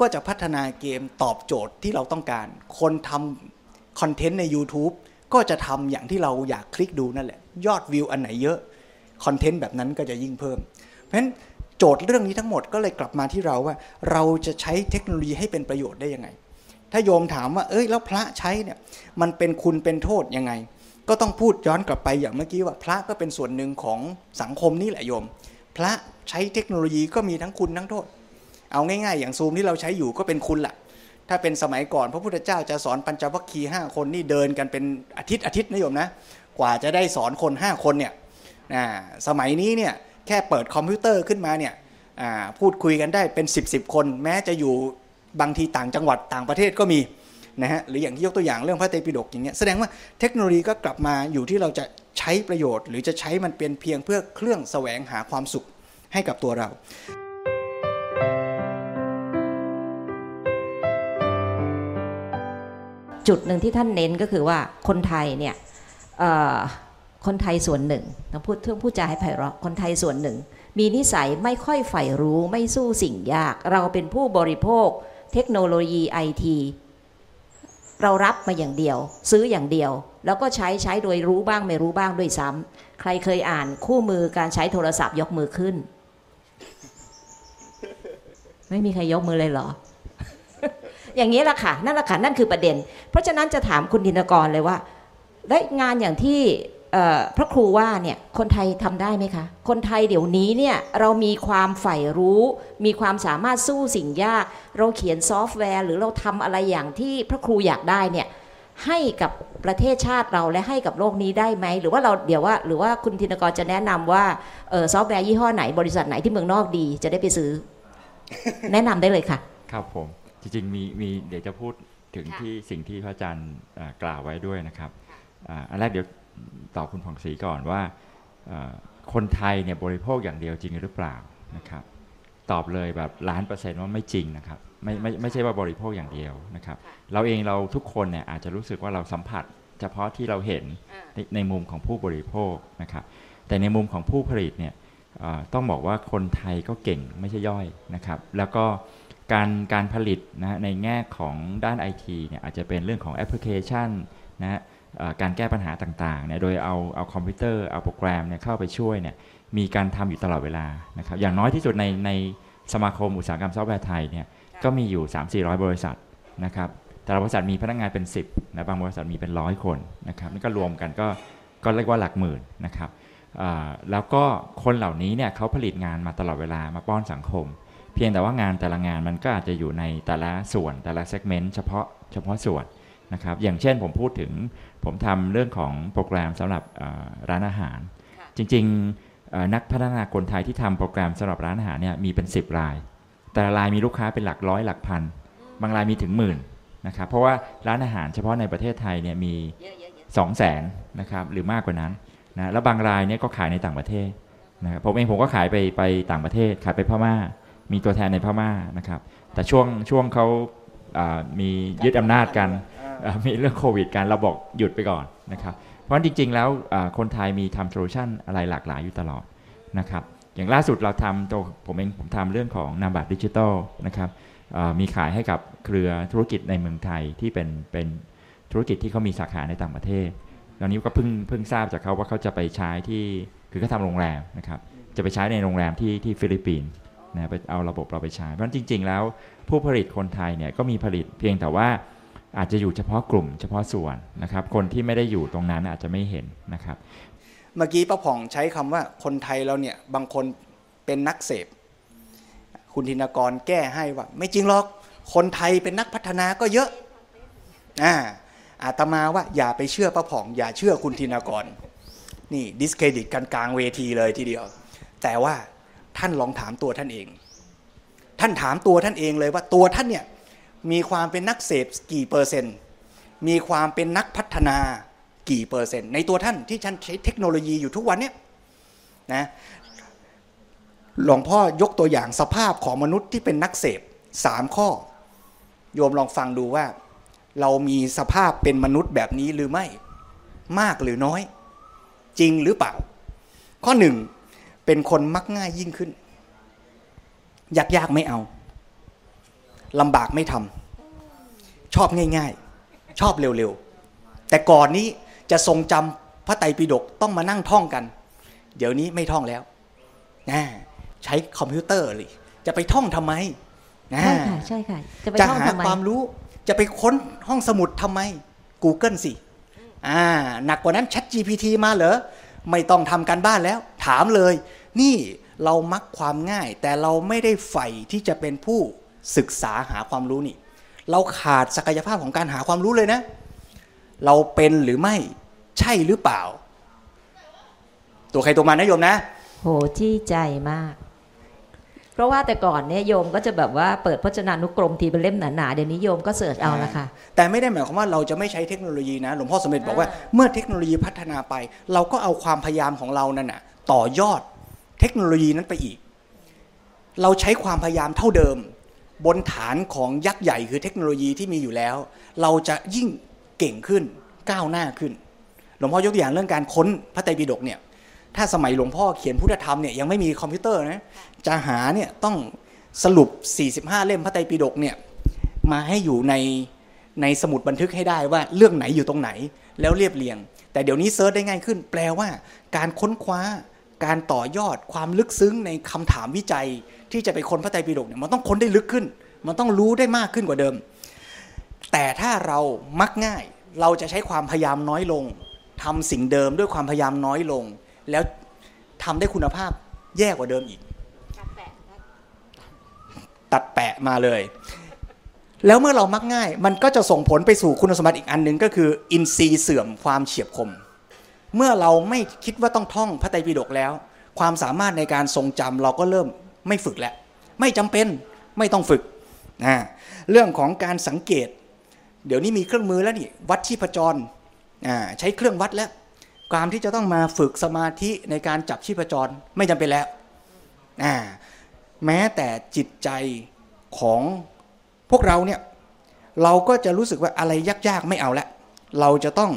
ก็จะพัฒนาเกมตอบโจทย์ที่เราต้องการ คนทำคอนเทนต์ใน YouTube ก็จะทำอย่างที่เราอยากคลิกดูนั่นแหละ ยอดวิวอันไหนเยอะคอนเทนต์แบบนั้นก็จะยิ่งเพิ่ม เพราะฉะนั้นโจทย์เรื่องนี้ทั้งหมดก็เลยกลับมาที่เราว่า เราจะใช้เทคโนโลยีให้เป็นประโยชน์ได้ยังไง ถ้าโยมถามว่า เอ้ยแล้วพระใช้เนี่ยมันเป็นคุณเป็นโทษยังไง ก็ต้องพูดย้อนกลับไปอย่างเมื่อกี้ว่า พระก็เป็นส่วนหนึ่งของสังคมนี่แหละโยม พระใช้เทคโนโลยีก็มีทั้งคุณทั้งโทษ เอาง่าย ๆ อย่างซูมที่เราใช้อยู่ก็เป็นคุณแหละ ถ้าเป็นสมัยก่อน พระพุทธเจ้าจะสอนปัญจวัคคีย์ห้าคนนี่เดินกันเป็นอาทิตย์อาทิตย์นะโยมนะกว่าจะได้สอนคนห้าคนเนี่ยนะสมัยนี้เนี่ยแค่เปิดคอมพิวเตอร์ขึ้นมาเนี่ยพูดคุยกันได้เป็น 10บสคน แม้จะอยู่บางทีต่างจังหวัดต่างประเทศก็มีนะฮะหรืออย่างที่ยกตัวอย่างเรื่องพระเตปิฎกอย่างเงี้ยแสดงว่าเทคโนโลยีก็กลับมาอยู่ที่เราจะใช้ประโยชน์ หรือจะใช้มันเป็นเพียงเพื่อเครื่องแสวงหาความสุขให้กับตัวเรา จุดหนึ่งที่ท่านเน้นก็คือว่าคนไทยเนี่ยคนไทยส่วนหนึ่งต้องพูดเรื่องพูดจาให้ไพเราะคนไทยส่วนหนึ่ง มีนิสัยไม่ค่อยใฝ่รู้ไม่สู้สิ่งยาก เราเป็นผู้บริโภค เทคโนโลยีไอทีเรารับมาอย่างเดียว ซื้ออย่างเดียว แล้วก็ใช้ใช้โดยรู้บ้างไม่รู้บ้างด้วยซ้ำใครเคยอ่านคู่มือการใช้โทรศัพท์ยกมือขึ้น ไม่มีใครยกมือเลยเหรอ อย่างนี้แหละค่ะนั่นแหละค่ะนั่นคือประเด็น เพราะฉะนั้นจะถามคุณธินกรเลยว่าได้งานอย่างที่พระครูว่าเนี่ยคนไทยทำได้ไหมคะ คนไทยเดี๋ยวนี้เนี่ยเรามีความใฝ่รู้ มีความสามารถสู้สิ่งยาก เราเขียนซอฟต์แวร์ หรือเราทำอะไรอย่างที่พระครูอยากได้เนี่ยให้กับประเทศชาติเราและให้กับโลกนี้ได้ไหม หรือว่าเราเดี๋ยวว่า หรือว่าคุณธินกรจะแนะนำว่าซอฟต์แวร์ยี่ห้อไหนบริษัทไหนที่เมืองนอกดีจะได้ไปซื้อ แนะนำได้เลยค่ะ ครับผม จริงๆมีมีเดี๋ยวจะพูดถึงที่สิ่งที่พระอาจารย์กล่าวไว้ด้วยนะครับอันแรกเดี๋ยวตอบคุณผ่องศรีก่อนว่าเอ่อคนไทยเนี่ยบริโภคอย่างเดียวจริงหรือเปล่านะครับ ตอบเลยแบบล้านเปอร์เซ็นต์ว่าไม่จริงนะครับไม่ไม่ไม่ใช่ว่าบริโภคอย่างเดียวนะครับ เราเองเราทุกคนเนี่ยอาจจะรู้สึกว่าเราสัมผัส เฉพาะที่เราเห็นในในมุมของผู้บริโภคนะครับ แต่ในมุมของผู้ผลิตเนี่ยเอ่อต้องบอกว่าคนไทยก็เก่งไม่ใช่ย่อยนะครับ แล้วก็ การการผลิตนะในแง่ของด้านไอทีเนี่ยอาจจะเป็นเรื่องของแอปพลิเคชันนะการแก้ปัญหาต่างๆเนี่ยโดยเอาเอาคอมพิวเตอร์เอาโปรแกรมเนี่ยเข้าไปช่วยเนี่ยมีการทำอยู่ตลอดเวลานะครับอย่างน้อยที่สุดในในสมาคมอุตสาหกรรมซอฟต์แวร์ไทยเนี่ยก็มีอยู่ 3-400 บริษัทนะครับแต่ละบริษัทมีพนักงานเป็น 10นะบางบริษัทมีเป็นร้อยคนนะครับนี่ก็รวมกันก็ก็เรียกว่าหลักหมื่นนะครับแล้วก็คนเหล่านี้เนี่ยเขาผลิตงานมาตลอดเวลามาป้อนสังคม เพียงแต่ว่างานแต่ละงานมันก็อาจจะอยู่ในแต่ละส่วนแต่ละ segment เฉพาะเฉพาะส่วนนะครับอย่างเช่นผมพูดถึงผมทำเรื่องของโปรแกรมสำหรับเอ่อร้านอาหาร จริงๆเอ่อนักพัฒนาคนไทยที่ทำโปรแกรมสำหรับร้านอาหารเนี่ยมีเป็น 10 ราย แต่ละรายมีลูกค้าเป็นหลักร้อยหลักพัน บางรายมีถึงหมื่นนะครับเพราะว่าร้านอาหารเฉพาะในประเทศไทยเนี่ยมี 2 0 0แสนนะครับหรือมากกว่านั้นนะแล้วบางรายเนี่ยก็ขายในต่างประเทศนะครับผมเองผมก็ขายไปไปต่างประเทศขายไปพม่า มีตัวแทนในพม่านะครับ แต่ช่วงช่วงเขามียึดอำนาจกันมีเรื่องโควิดกันเราบอกหยุดไปก่อนนะครับ เพราะจริง ๆ แล้วคนไทยมีทำโซลูชันอะไรหลากหลายอยู่ตลอดนะครับ อย่างล่าสุดเราทำตัวผมเองผมทำเรื่องของนามบัตรดิจิทัลนะครับมีขายให้กับเครือธุรกิจในเมืองไทยที่เป็นเป็นธุรกิจที่เขามีสาขาในต่างประเทศตอนนี้ก็เพิ่งเพิ่งทราบจากเขาว่าเขาจะไปใช้ที่คือเขาทำโรงแรมนะครับจะไปใช้ในโรงแรมที่ที่ฟิลิปปินส์ นะไปเอาระบบเราไปใช้เพราะฉะนั้นจริง ๆ แล้ว ผู้ผลิตคนไทยเนี่ยก็มีผลิตเพียงแต่ว่าอาจจะอยู่เฉพาะกลุ่มเฉพาะส่วนนะครับ คนที่ไม่ได้อยู่ตรงนั้นอาจจะไม่เห็นนะครับ เมื่อกี้ป้าผ่องใช้คำว่าคนไทยเราเนี่ยบางคนเป็นนักเสพ คุณธินกรแก้ให้ว่า ไม่จริงหรอกคนไทยเป็นนักพัฒนาก็เยอะอ่าอาตมาว่าอย่าไปเชื่อป้าผ่อง อย่าเชื่อคุณธินกร นี่ดิสเครดิตกันกลางเวทีเลยทีเดียว แต่ว่า ท่านลองถามตัวท่านเอง ท่านถามตัวท่านเองเลยว่าตัวท่านเนี่ยมีความเป็นนักเสพกี่เปอร์เซ็นต์ มีความเป็นนักพัฒนากี่เปอร์เซ็นต์ ในตัวท่านที่ท่านใช้เทคโนโลยีอยู่ทุกวันเนี่ยนะหลวงพ่อยกตัวอย่างสภาพของมนุษย์ที่เป็นนักเสพสามข้อ โยมลองฟังดูว่า เรามีสภาพเป็นมนุษย์แบบนี้หรือไม่ มากหรือน้อย จริงหรือเปล่า ข้อหนึ่ง เป็นคนมักง่ายยิ่งขึ้น ยากยากๆไม่เอาลำบากไม่ทำชอบง่าย ๆ ชอบเร็วๆ แต่ก่อนนี้จะทรงจำพระไตรปิฎกต้องมานั่งท่องกัน เดี๋ยวนี้ไม่ท่องแล้วนะใช้คอมพิวเตอร์เลยจะไปท่องทำไมนะใช่ค่ะใช่ค่ะ จะไปจะท่องหาทำไมความรู้จะไปค้นห้องสมุดทำไม Google สิอ่าหนักกว่านั้น Chat GPT มาเหรอ ไม่ต้องทำการบ้านแล้ว ถามเลย นี่เรามักความง่าย แต่เราไม่ได้ใฝ่ที่จะเป็นผู้ศึกษาหาความรู้นี่ เราขาดศักยภาพของการหาความรู้เลยนะ เราเป็นหรือไม่ใช่หรือเปล่า ตัวใครตัวมันนะโยมนะ โหจี้ใจมาก เพราะว่าแต่ก่อนเนี่ยโยมก็จะแบบว่าเปิดพจนานุกรมทีเป็นเล่มหนาๆเดี๋ยวนี้โยมก็เสิร์ชเอาละค่ะ แต่ไม่ได้หมายความว่าเราจะไม่ใช้เทคโนโลยีนะ หลวงพ่อสมเด็จบอกว่าเมื่อเทคโนโลยีพัฒนาไป เราก็เอาความพยายามของเรานั่นน่ะต่อยอดเทคโนโลยีนั้นไปอีก เราใช้ความพยายามเท่าเดิม บนฐานของยักษ์ใหญ่คือเทคโนโลยีที่มีอยู่แล้ว เราจะยิ่งเก่งขึ้นก้าวหน้าขึ้น หลวงพ่อยกตัวอย่างเรื่องการค้นพระไตรปิฎกเนี่ย ถ้าสมัยหลวงพ่อเขียนพุทธธรรมเนี่ยยังไม่มีคอมพิวเตอร์นะจะหาเนี่ยต้องสรุป 45 เล่มพระไตรปิฎกเนี่ยมาให้อยู่ในในสมุดบันทึกให้ได้ว่าเรื่องไหนอยู่ตรงไหนแล้วเรียบเรียง แต่เดี๋ยวนี้ search ได้ง่ายขึ้น แปลว่า การค้นคว้าการต่อยอดความลึกซึ้งในคำถามวิจัย ที่จะไปค้นพระไตรปิฎกเนี่ยมันต้องค้นได้ลึกขึ้น มันต้องรู้ได้มากขึ้นกว่าเดิม แต่ถ้าเรามักง่ายเราจะใช้ความพยายามน้อยลงทำสิ่งเดิมด้วยความพยายามน้อยลง แล้วทำได้คุณภาพแย่กว่าเดิมอีก ตัดแปะมาเลย แล้วเมื่อเรามักง่าย มันก็จะส่งผลไปสู่คุณสมบัติอีกอันหนึ่งก็คือ อินทรีย์เสื่อมความเฉียบคม เมื่อเราไม่คิดว่าต้องท่องพระไตรปิฎกแล้ว ความสามารถในการทรงจำเราก็เริ่มไม่ฝึกแล้ว ไม่จำเป็นไม่ต้องฝึกนะเรื่องของการสังเกต เดี๋ยวนี้มีเครื่องมือแล้วนี่วัดชีพจรใช้เครื่องวัดแล้ว การที่จะต้องมาฝึกสมาธิในการจับชีพจรไม่จำเป็นแล้วแม้แต่จิตใจของพวกเราเนี่ยเราก็จะรู้สึกว่าอะไรยากๆไม่เอาละเราจะต้อง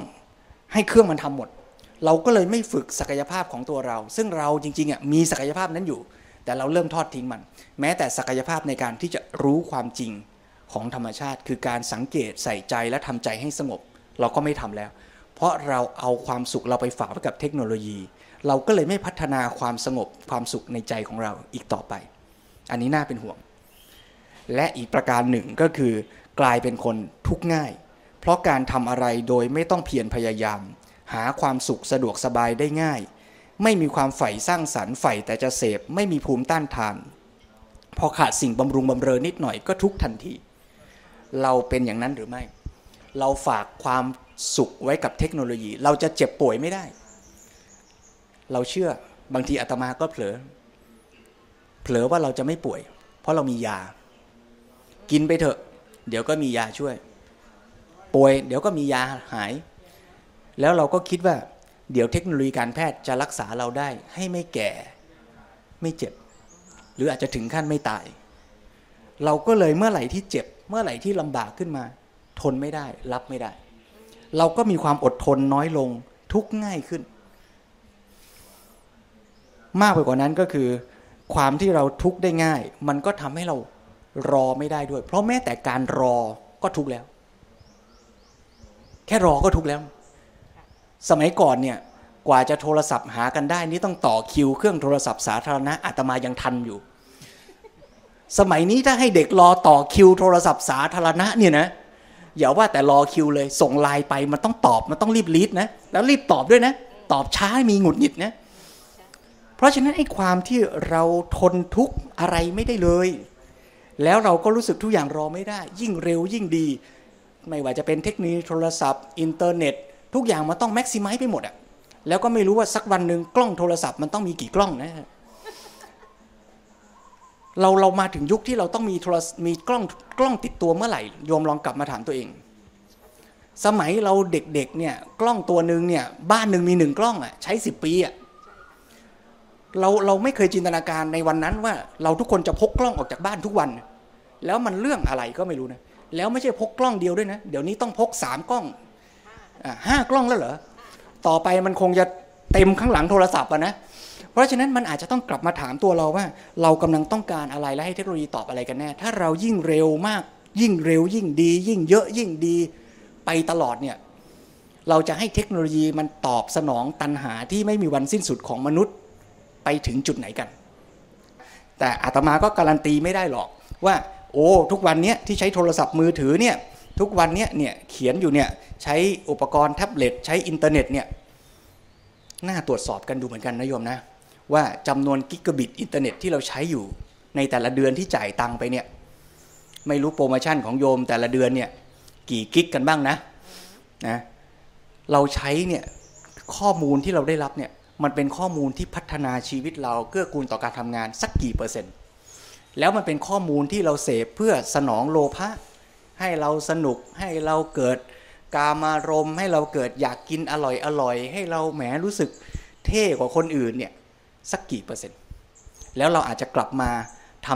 ให้เครื่องมันทำหมด เราก็เลยไม่ฝึกศักยภาพของตัวเรา ซึ่งเราจริงๆอะมีศักยภาพนั้นอยู่ แต่เราเริ่มทอดทิ้งมัน แม้แต่ศักยภาพในการที่จะรู้ความจริงของธรรมชาติ คือการสังเกตใส่ใจและทำใจให้สงบ เราก็ไม่ทำแล้ว เพราะเราเอาความสุขเราไปฝากไว้กับเทคโนโลยี เราก็เลยไม่พัฒนาความสงบความสุขในใจของเราอีกต่อไป อันนี้น่าเป็นห่วง และอีกประการหนึ่งก็คือกลายเป็นคนทุกข์ง่าย เพราะการทำอะไรโดยไม่ต้องเพียรพยายาม หาความสุขสะดวกสบายได้ง่าย ไม่มีความใฝ่สร้างสรรค์ใฝ่แต่จะเสพไม่มีภูมิต้านทาน พอขาดสิ่งบำรุงบำเรอนิดหน่อยก็ทุกทันทีเราเป็นอย่างนั้นหรือไม่ เราฝากความ สุขไว้กับเทคโนโลยี เราจะเจ็บป่วยไม่ได้ เราเชื่อบางทีอาตมาก็เผลอ เผลอว่าเราจะไม่ป่วย เพราะเรามียา กินไปเถอะ เดี๋ยวก็มียาช่วย ป่วยเดี๋ยวก็มียาหาย แล้วเราก็คิดว่า เดี๋ยวเทคโนโลยีการแพทย์จะรักษาเราได้ ให้ไม่แก่ ไม่เจ็บ หรืออาจจะถึงขั้นไม่ตาย เราก็เลยเมื่อไหร่ที่เจ็บ เมื่อไหร่ที่ลำบากขึ้นมา ทนไม่ได้ รับไม่ได้ เราก็มีความอดทนน้อยลงทุกง่ายขึ้น มากไปกว่านั้นก็คือ ความที่เราทุกได้ง่าย มันก็ทำให้เรารอไม่ได้ด้วย เพราะแม้แต่การรอก็ทุกแล้ว แค่รอก็ทุกแล้ว สมัยก่อนเนี่ยกว่าจะโทรศัพท์หากันได้นี่ต้องต่อคิวเครื่องโทรศัพท์สาธารณะอาตมายังทันอยู่ สมัยนี้ถ้าให้เด็กรอต่อคิวโทรศัพท์สาธารณะเนี่ยนะ อย่าว่าแต่รอคิวเลย ส่งไลน์ไปมันต้องตอบมันต้องรีบรีดนะ แล้วรีบตอบด้วยนะ ตอบช้ามีหงุดหงิดนะ เพราะฉะนั้นไอ้ความที่เราทนทุกอะไรไม่ได้เลย แล้วเราก็รู้สึกทุกอย่างรอไม่ได้ ยิ่งเร็วยิ่งดี ไม่ว่าจะเป็นเทคโนโลยีโทรศัพท์ อินเทอร์เน็ต ทุกอย่างมันต้อง maximize ไปหมดอะแล้วก็ไม่รู้ว่าสักวันหนึ่งกล้องโทรศัพท์มันต้องมีกี่กล้องนะ เราเรามาถึงยุคที่เราต้องมีโทรมีกล้องกล้องติดตัวเมื่อไหร่โยมลองกลับมาถามตัวเอง สมัยเราเด็กๆเนี่ยกล้องตัวหนึ่งเนี่ยบ้านหนึ่งมีหนึ่งกล้องอะใช้สิบปีอะเราเราไม่เคยจินตนาการในวันนั้นว่าเราทุกคนจะพกกล้องออกจากบ้านทุกวัน แล้วมันเรื่องอะไรก็ไม่รู้นะแล้วไม่ใช่พกกล้องเดียวด้วยนะ เดี๋ยวนี้ต้องพกสามกล้องอ่ห้ากล้องแล้วเหรอต่อไปมันคงจะเต็มข้างหลังโทรศัพท์อะนะ ราะฉะนั้นมันอาจจะต้องกลับมาถามตัวเราว่า เรากำลังต้องการอะไรและให้เทคโนโลยีตอบอะไรกันแน่ ถ้าเรายิ่งเร็วมาก ยิ่งเร็ว ยิ่งดี ยิ่งเยอะยิ่งดีไปตลอดเนี่ยเราจะให้เทคโนโลยีมันตอบสนองตัณหาที่ไม่มีวันสิ้นสุดของมนุษย์ไปถึงจุดไหนกัน แต่อาตมาก็การันตีไม่ได้หรอกว่า โอ้ทุกวันนี้ที่ใช้โทรศัพท์มือถือเนี่ยทุกวันนี้เนี่ยเขียนอยู่เนี่ยใช้อุปกรณ์แท็บเล็ตใช้อินเทอร์เน็ตเนี่ยน่าตรวจสอบกันดูเหมือนกันนะโยมนะ ว่าจำนวนกิกะบิตอินเทอร์เน็ตที่เราใช้อยู่ ในแต่ละเดือนที่จ่ายตังไปเนี่ย ไม่รู้โปรโมชั่นของโยมแต่ละเดือนเนี่ย กี่กิกกันบ้างนะนะเราใช้เนี่ยข้อมูลที่เราได้รับเนี่ยมันเป็นข้อมูลที่พัฒนาชีวิตเราเกื้อกูลต่อการทำงานสักกี่เปอร์เซ็นต์ แล้วมันเป็นข้อมูลที่เราเสพเพื่อสนองโลภะให้เราสนุกให้เราเกิดกามารมให้เราเกิดอยากกินอร่อยอร่อย ให้เราแหมรู้สึกเท่กว่าคนอื่นเนี่ย สักกี่เปอร์เซ็นต์ แล้วเราอาจจะกลับมาท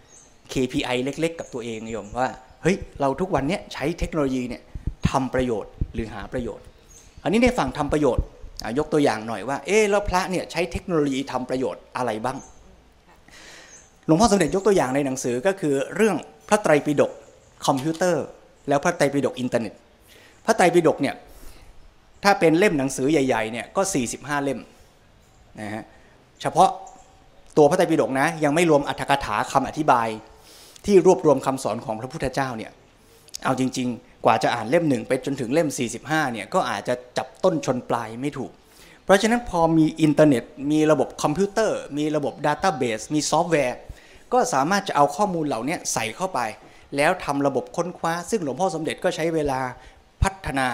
ำ KPI เล็ก ๆ กับตัวเองโยมว่าเฮ้ยเราทุกวันนี้ใช้เทคโนโลยีเนี่ยทำประโยชน์หรือหาประโยชน์ อันนี้ในฝั่งทำประโยชน์ยกตัวอย่างหน่อยว่าเออแล้วพระเนี่ยใช้เทคโนโลยีทำประโยชน์อะไรบ้างหลวงพ่อสมเด็จยกตัวอย่างในหนังสือก็คือเรื่องพระไตรปิฎกคอมพิวเตอร์ แล้วพระไตรปิฎกอินเทอร์เน็ต พระไตรปิฎกเนี่ยถ้าเป็นเล่มหนังสือใหญ่ๆเนี่ยก็ 45 เล่มนะฮะ เฉพาะตัวพระไตรปิฎกนะ ยังไม่รวมอรรถกถาคำอธิบายที่รวบรวมคำสอนของพระพุทธเจ้าเนี่ยเอาจริง ๆ กว่าจะอ่านเล่มหนึ่งไปจนถึงเล่ม 45เนี่ยก็อาจจะจับต้นชนปลายไม่ถูก เพราะฉะนั้นพอมีอินเทอร์เน็ต มีระบบคอมพิวเตอร์ มีระบบ database มีซอฟต์แวร์ ก็สามารถจะเอาข้อมูลเหล่านี้ใส่เข้าไป แล้วทำระบบค้นคว้า ซึ่งหลวงพ่อสมเด็จก็ใช้เวลาพัฒนา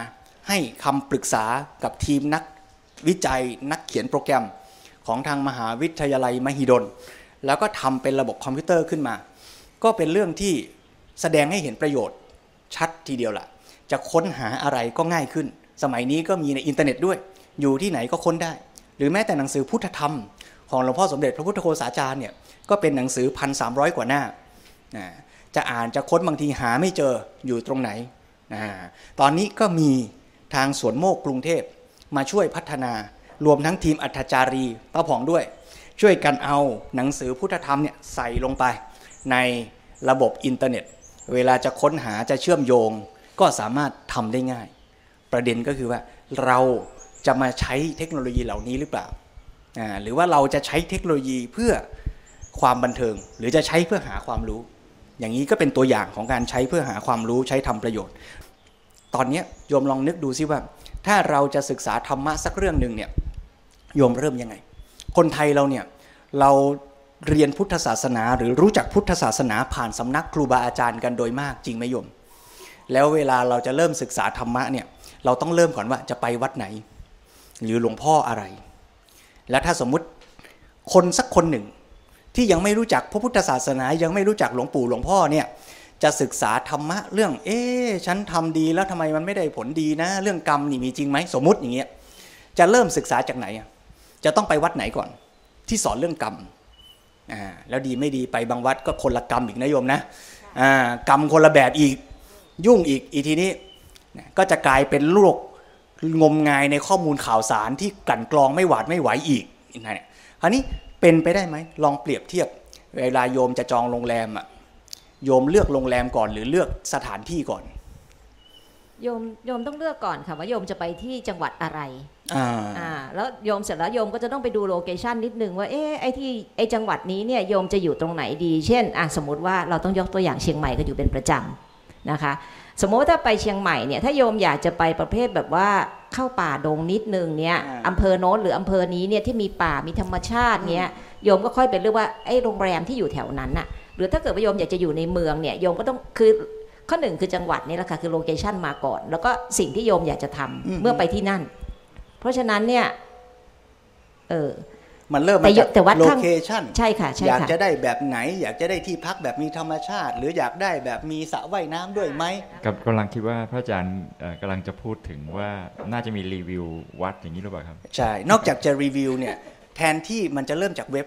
ให้คำปรึกษากับทีมนักวิจัยนักเขียนโปรแกรม ของทางมหาวิทยาลัยมหิดล แล้วก็ทำเป็นระบบคอมพิวเตอร์ขึ้นมา ก็เป็นเรื่องที่แสดงให้เห็นประโยชน์ชัดทีเดียวล่ะ จะค้นหาอะไรก็ง่ายขึ้น สมัยนี้ก็มีในอินเทอร์เน็ตด้วย อยู่ที่ไหนก็ค้นได้ หรือแม้แต่หนังสือพุทธธรรม ของหลวงพ่อสมเด็จพระพุทธโฆษาจารย์เนี่ยก็เป็นหนังสือพันสามกว่าหน้า จะอ่านจะค้นบางทีหาไม่เจออยู่ตรงไหน ตอนนี้ก็มีทางสวนโมกกรุงเทพมาช่วยพัฒนา รวมทั้งทีมอัธจารีป้าผ่องด้วย ช่วยกันเอาหนังสือพุทธธรรมเนี่ยใส่ลงไป ในระบบอินเทอร์เน็ต เวลาจะค้นหาจะเชื่อมโยง ก็สามารถทำได้ง่าย ประเด็นก็คือว่าเราจะมาใช้เทคโนโลยีเหล่านี้หรือเปล่า หรือว่าเราจะใช้เทคโนโลยีเพื่อความบันเทิง หรือจะใช้เพื่อหาความรู้ อย่างนี้ก็เป็นตัวอย่างของการใช้เพื่อหาความรู้ใช้ทำประโยชน์ ตอนนี้โยมลองนึกดูซิว่า ถ้าเราจะศึกษาธรรมะสักเรื่องหนึ่งเนี่ยโยมเริ่มยังไง คนไทยเราเนี่ยเราเรียนพุทธศาสนา หรือรู้จักพุทธศาสนาผ่านสำนักครูบาอาจารย์กันโดยมากจริงไหมโยม แล้วเวลาเราจะเริ่มศึกษาธรรมะเนี่ยเราต้องเริ่มก่อนว่าจะไปวัดไหน หรือหลวงพ่ออะไร แล้วถ้าสมมุติคนสักคนหนึ่ง ที่ยังไม่รู้จักพระพุทธศาสนายังไม่รู้จักหลวงปู่หลวงพ่อเนี่ย จะศึกษาธรรมะเรื่อง เอ๊ฉันทำดีแล้วทำไมมันไม่ได้ผลดีนะ เรื่องกรรมนี่มีจริงไหมสมมุติอย่างเงี้ยจะเริ่มศึกษาจากไหน จะต้องไปวัดไหนก่อน ที่สอนเรื่องกรรมอ่าแล้วดีไม่ดีไปบางวัดก็คนละกรรมอีกนะโยมนะอ่ากรรมคนละแบบอีกยุ่งอีกอีทีนี้ก็จะกลายเป็นโลกงมงายในข้อมูลข่าวสารที่กลั่นกรองไม่หวาดไม่ไหวอีกนะคราวนี้เป็นไปได้ไหมลองเปรียบเทียบ เวลาโยมจะจองโรงแรมอะ โยมเลือกโรงแรมก่อน หรือเลือกสถานที่ก่อน โยมโยมต้องเลือกก่อนค่ะว่าโยมจะไปที่จังหวัดอะไรอ่าอ่าแล้วโยมเสร็จแล้วโยมก็จะต้องไปดู location นิดนึงว่าเอ๊ะไอ้ที่ไอ้จังหวัดนี้เนี่ยโยมจะอยู่ตรงไหนดี เช่นอะสมมติว่าเราต้องยกตัวอย่างเชียงใหม่ก็อยู่เป็นประจำนะคะ สมมติว่าถ้าไปเชียงใหม่เนี่ยถ้าโยมอยากจะไปประเภทแบบว่าเข้าป่าดงนิดนึงเนี่ยอำเภอโน้นหรืออำเภอนี้เนี่ยที่มีป่ามีธรรมชาติเนี่ยโยมก็ค่อยไปเลือกว่าไอ้โรงแรมที่อยู่แถวนั้นน่ะ หรือถ้าเกิดว่าโยมอยากจะอยู่ในเมืองเนี่ยโยมก็ต้องคือข้อหนึ่งคือจังหวัดนี่แหละค่ะคือ location มาก่อน แล้วก็สิ่งที่โยมอยากจะทำเมื่อไปที่นั่น เพราะฉะนั้นเนี่ยเออมันเริ่มมาจาก loca tion ใช่ค่ะใช่ค่ะอยากจะได้แบบไหน อยากจะได้ที่พักแบบมีธรรมชาติ หรืออยากได้แบบมีสระว่ายน้ำด้วยไหมกับกำลังคิดว่าพระอาจารย์กำลังจะพูดถึงว่าน่าจะมีรีวิววัดอย่างนี้หรือเปล่าครับ ใช่ นอกจากจะรีวิวเนี่ยแทนที่มันจะเริ่มจากเว็บ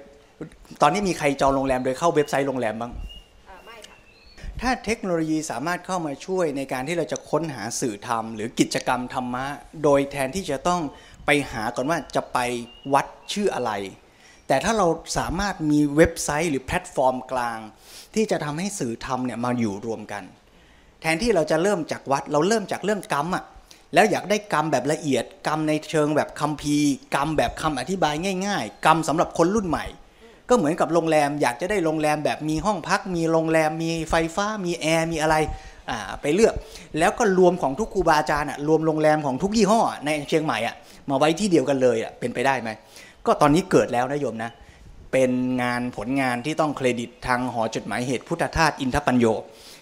ตอนนี้มีใครจองโรงแรมโดยเข้าเว็บไซต์โรงแรมบ้างถ้าเทคโนโลยีสามารถเข้ามาช่วยในการที่เราจะค้นหาสื่อธรรม หรือกิจกรรมธรรมะ โดยแทนที่จะต้องไปหาก่อนว่าจะไปวัดชื่ออะไร แต่ถ้าเราสามารถมีเว็บไซต์หรือแพลตฟอร์มกลาง ที่จะทำให้สื่อธรรมเนี่ยมาอยู่รวมกัน แทนที่เราจะเริ่มจากวัดเราเริ่มจากเรื่องกรรมอะแล้วอยากได้กรรมแบบละเอียด กรรมในเชิงแบบคัมภีร์ กรรมแบบคำอธิบายง่าย ๆ กรรมสำหรับคนรุ่นใหม่ ก็เหมือนกับโรงแรมอยากจะได้โรงแรมแบบมีห้องพัก มีโรงแรมมีไฟฟ้า มีแอร์มีอะไรไปเลือก แล้วก็รวมของทุกครูบาอาจารย์รวมโรงแรมของทุกยี่ห้อในเชียงใหม่มาไว้ที่เดียวกันเลยเป็นไปได้ไหมก็ตอนนี้เกิดแล้วนะโยมนะเป็นงานผลงานที่ต้องเครดิตทางหอจดหมายเหตุพุทธทาสอินทปัญโย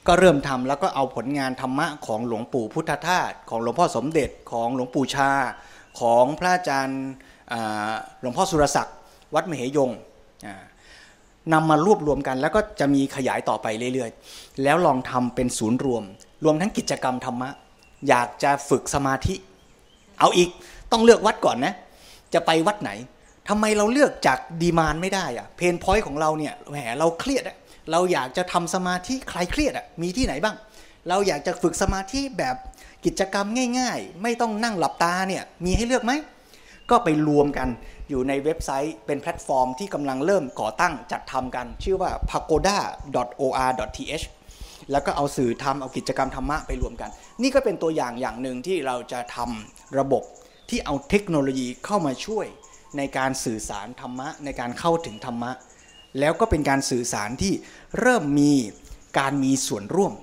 ก็เริ่มทำแล้วก็เอาผลงานธรรมะของหลวงปู่พุทธทาสของหลวงพ่อสมเด็จของหลวงปู่ชา ของพระอาจารย์หลวงพ่อสุรศักดิ์วัดมเหยง นำมารวบรวมกัน แล้วก็จะมีขยายต่อไปเรื่อยๆ แล้วลองทำเป็นศูนย์รวม รวมทั้งกิจกรรมธรรมะ อยากจะฝึกสมาธิ เอาอีกต้องเลือกวัดก่อนนะ จะไปวัดไหนทำไมเราเลือกจาก demand ไม่ได้อะ pain point ของเราเนี่ยแหมเราเครียดอะเราอยากจะทำสมาธิคลายเครียดอะมีที่ไหนบ้าง เราอยากจะฝึกสมาธิแบบกิจกรรมง่าย ๆ ไม่ต้องนั่งหลับตาเนี่ยมีให้เลือกไหมก็ไปรวมกัน อยู่ในเว็บไซต์เป็นแพลตฟอร์มที่กำลังเริ่มก่อตั้งจัดทำกัน ชื่อว่า pagoda.or.th แล้วก็เอาสื่อธรรมเอากิจกรรมธรรมะไปรวมกัน นี่ก็เป็นตัวอย่างอย่างหนึ่งที่เราจะทำระบบที่เอาเทคโนโลยีเข้ามาช่วยในการสื่อสารธรรมะ ในการเข้าถึงธรรมะ แล้วก็เป็นการสื่อสารที่เริ่มมีการมีส่วนร่วม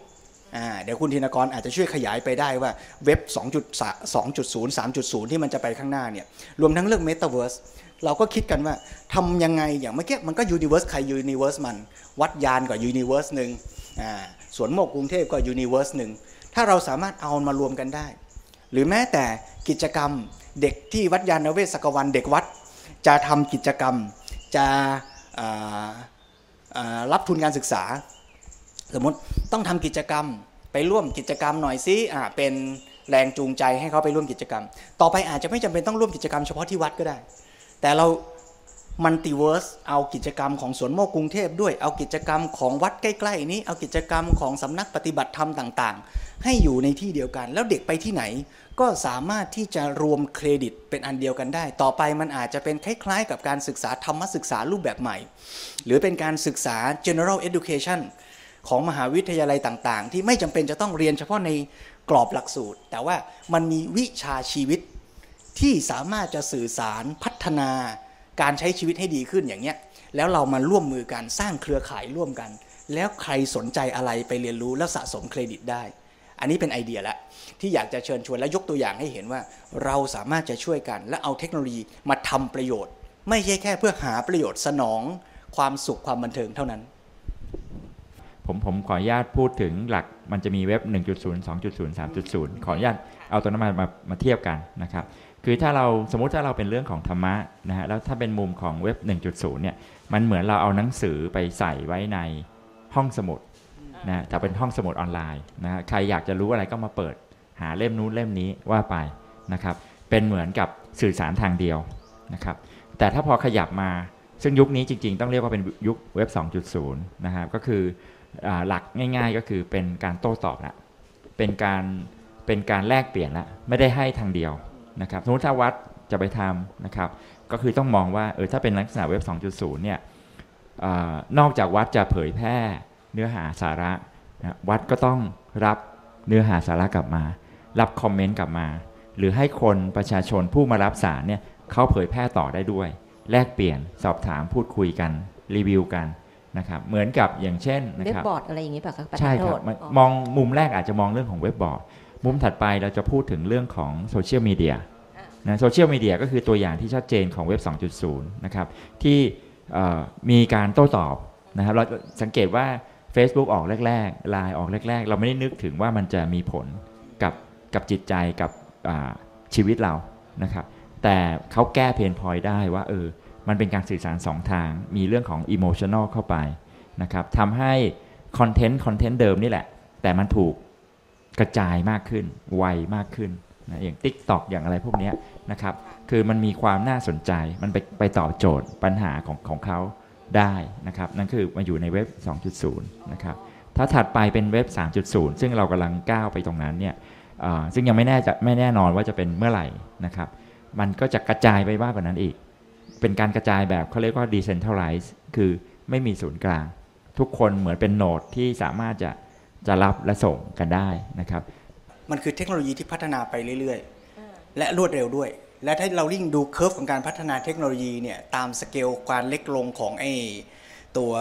เดี๋ยวคุณธินกรอาจจะช่วยขยายไปได้ว่าเว็บ2.2.0 3.0 ที่มันจะไปข้างหน้าเนี่ยรวมทั้งเรื่อง Metaverse เราก็คิดกันว่าทำยังไงอย่างเมื่อกี้มันก็ Universe ใคร Universe มัน วัดยานก็ Universe หนึ่งสวนโมกกรุงเทพก็ Universe หนึ่งถ้าเราสามารถเอามารวมกันได้ หรือแม้แต่กิจกรรมเด็กที่วัดยานเวศกวันเด็กวัด จะทำกิจกรรมจะรับทุนการศึกษา สมมติต้องทำกิจกรรมไปร่วมกิจกรรมหน่อยซิอ่าเป็นแรงจูงใจให้เขาไปร่วมกิจกรรม ต่อไปอาจจะไม่จำเป็นต้องร่วมกิจกรรมเฉพาะที่วัดก็ได้ แต่เรา multiverse เอากิจกรรมของสวนโมกข์กรุงเทพด้วย เอากิจกรรมของวัดใกล้ๆนี้ เอากิจกรรมของสำนักปฏิบัติธรรมต่างๆ ให้อยู่ในที่เดียวกัน แล้วเด็กไปที่ไหน ก็สามารถที่จะรวมเครดิตเป็นอันเดียวกันได้ ต่อไปมันอาจจะเป็นคล้ายๆ กับการศึกษาธรรมศึกษารูปแบบใหม่ หรือเป็นการศึกษา general education ของมหาวิทยาลัยต่างๆ ที่ไม่จำเป็นจะต้องเรียนเฉพาะในกรอบหลักสูตร แต่ว่ามันมีวิชาชีวิตที่สามารถจะสื่อสารพัฒนาการใช้ชีวิตให้ดีขึ้นอย่างเนี้ยแล้วเรามาร่วมมือกันสร้างเครือข่ายร่วมกัน แล้วใครสนใจอะไรไปเรียนรู้แล้วสะสมเครดิตได้ อันนี้เป็นไอเดียละที่อยากจะเชิญชวนและยกตัวอย่างให้เห็นว่า เราสามารถจะช่วยกัน และเอาเทคโนโลยีมาทำประโยชน์ ไม่ใช่แค่เพื่อหาประโยชน์สนอง ความสุขความบันเทิงเท่านั้น ผมผมขออนุญาตพูดถึงหลักมันจะมีเว็บ 1.0 2.0 3.0 ขออนุญาตเอาตัวนั้นมามามาเทียบกันนะครับคือถ้าเราสมมุติถ้าเราเป็นเรื่องของธรรมะนะฮะแล้วถ้าเป็นมุมของเว็บ 1.0 เนี่ยมันเหมือนเราเอาหนังสือไปใส่ไว้ในห้องสมุดนะแต่เป็นห้องสมุดออนไลน์นะฮะใครอยากจะรู้อะไรก็มาเปิด หาเล่มนู้นเล่มนี้ว่าไปนะครับเป็นเหมือนกับสื่อสารทางเดียวนะครับแต่ถ้าพอขยับมาซึ่งยุคนี้จริง ๆ ต้องเรียกว่าเป็นยุคเว็บ 2.0 นะครับก็คือ หลักง่าย ๆ ก็คือเป็นการโต้ตอบละเป็นการเป็นการแลกเปลี่ยนละไม่ได้ให้ทางเดียวนะครับสมมติถ้าวัดจะไปทำนะครับ ก็คือต้องมองว่าเออถ้าเป็นลักษณะเว็บ 2.0 เนี่ยอนอกจากวัดจะเผยแพร่เนื้อหาสาระนะวัดก็ต้องรับเนื้อหาสาระกลับมา รับคอมเมนต์กลับมา หรือให้คนประชาชนผู้มารับสารเนี่ยเขาเผยแพร่ต่อได้ด้วย แลกเปลี่ยนสอบถามพูดคุยกัน รีวิวกัน นะครับเหมือนกับอย่างเช่นนะเว็บครับบอร์ดอะไรอย่างนี้ป่ะคะประธานใช่โทครับษมันอ๋อมองมุมแรกอาจจะมองเรื่องของเว็บบอร์ดมุมถัดไปเราจะพูดถึงเรื่องของโซเชียลมีเดียนะโซเชียลมีเดียก็คือตัวอย่างที่ชัดเจนของเว็บ 2.0 นะครับ ที่เอ่อมีการโต้ตอบนะครับเราสังเกตว่า Facebook ออกแรกๆไลน์ออกแรก ๆ เราไม่ได้นึกถึงว่ามันจะมีผลกับกับจิตใจกับอ่าชีวิตเรานะครับแต่เขาแก้ pain point ได้ว่าเออ มันเป็นการสื่อสารสองทาง มีเรื่องของอิโมชัน a ลเข้าไปนะครับทำให้ content content เดิมนี่แหละ แต่มันถูกกระจายมากขึ้น ไวมากขึ้นนะอย่าง Tik t o อกอย่างอะไรพวกนี้นะครับ คือมันมีความน่าสนใจ มันไปไปตอบโจทย์ปัญหาของของเขาได้นะครับ นั่นคือมาอยู่ในเว็บ 2.0 นะครับ ถ้าถัดไปเป็นเว็บ 3.0 ซึ่งเรากำลังก้าวไปตรงนั้นเนี่ยซึ่งยังไม่แน่จะไม่แน่นอนว่าจะเป็นเมื่อไหร่นะครับ มันก็จะกระจายไปมากกว่านั้นอีก เป็นการกระจายแบบเขาเรียกว่า decentralized คือไม่มีศูนย์กลาง ทุกคนเหมือนเป็น node ที่สามารถจะจะรับและส่งกันได้นะครับ มันคือเทคโนโลยีที่พัฒนาไปเรื่อยๆ และรวดเร็วด้วย และถ้าเราลิ่งดู curve ของการพัฒนาเทคโนโลยีเนี่ยตามสเกลการเล็กลงของไอตัว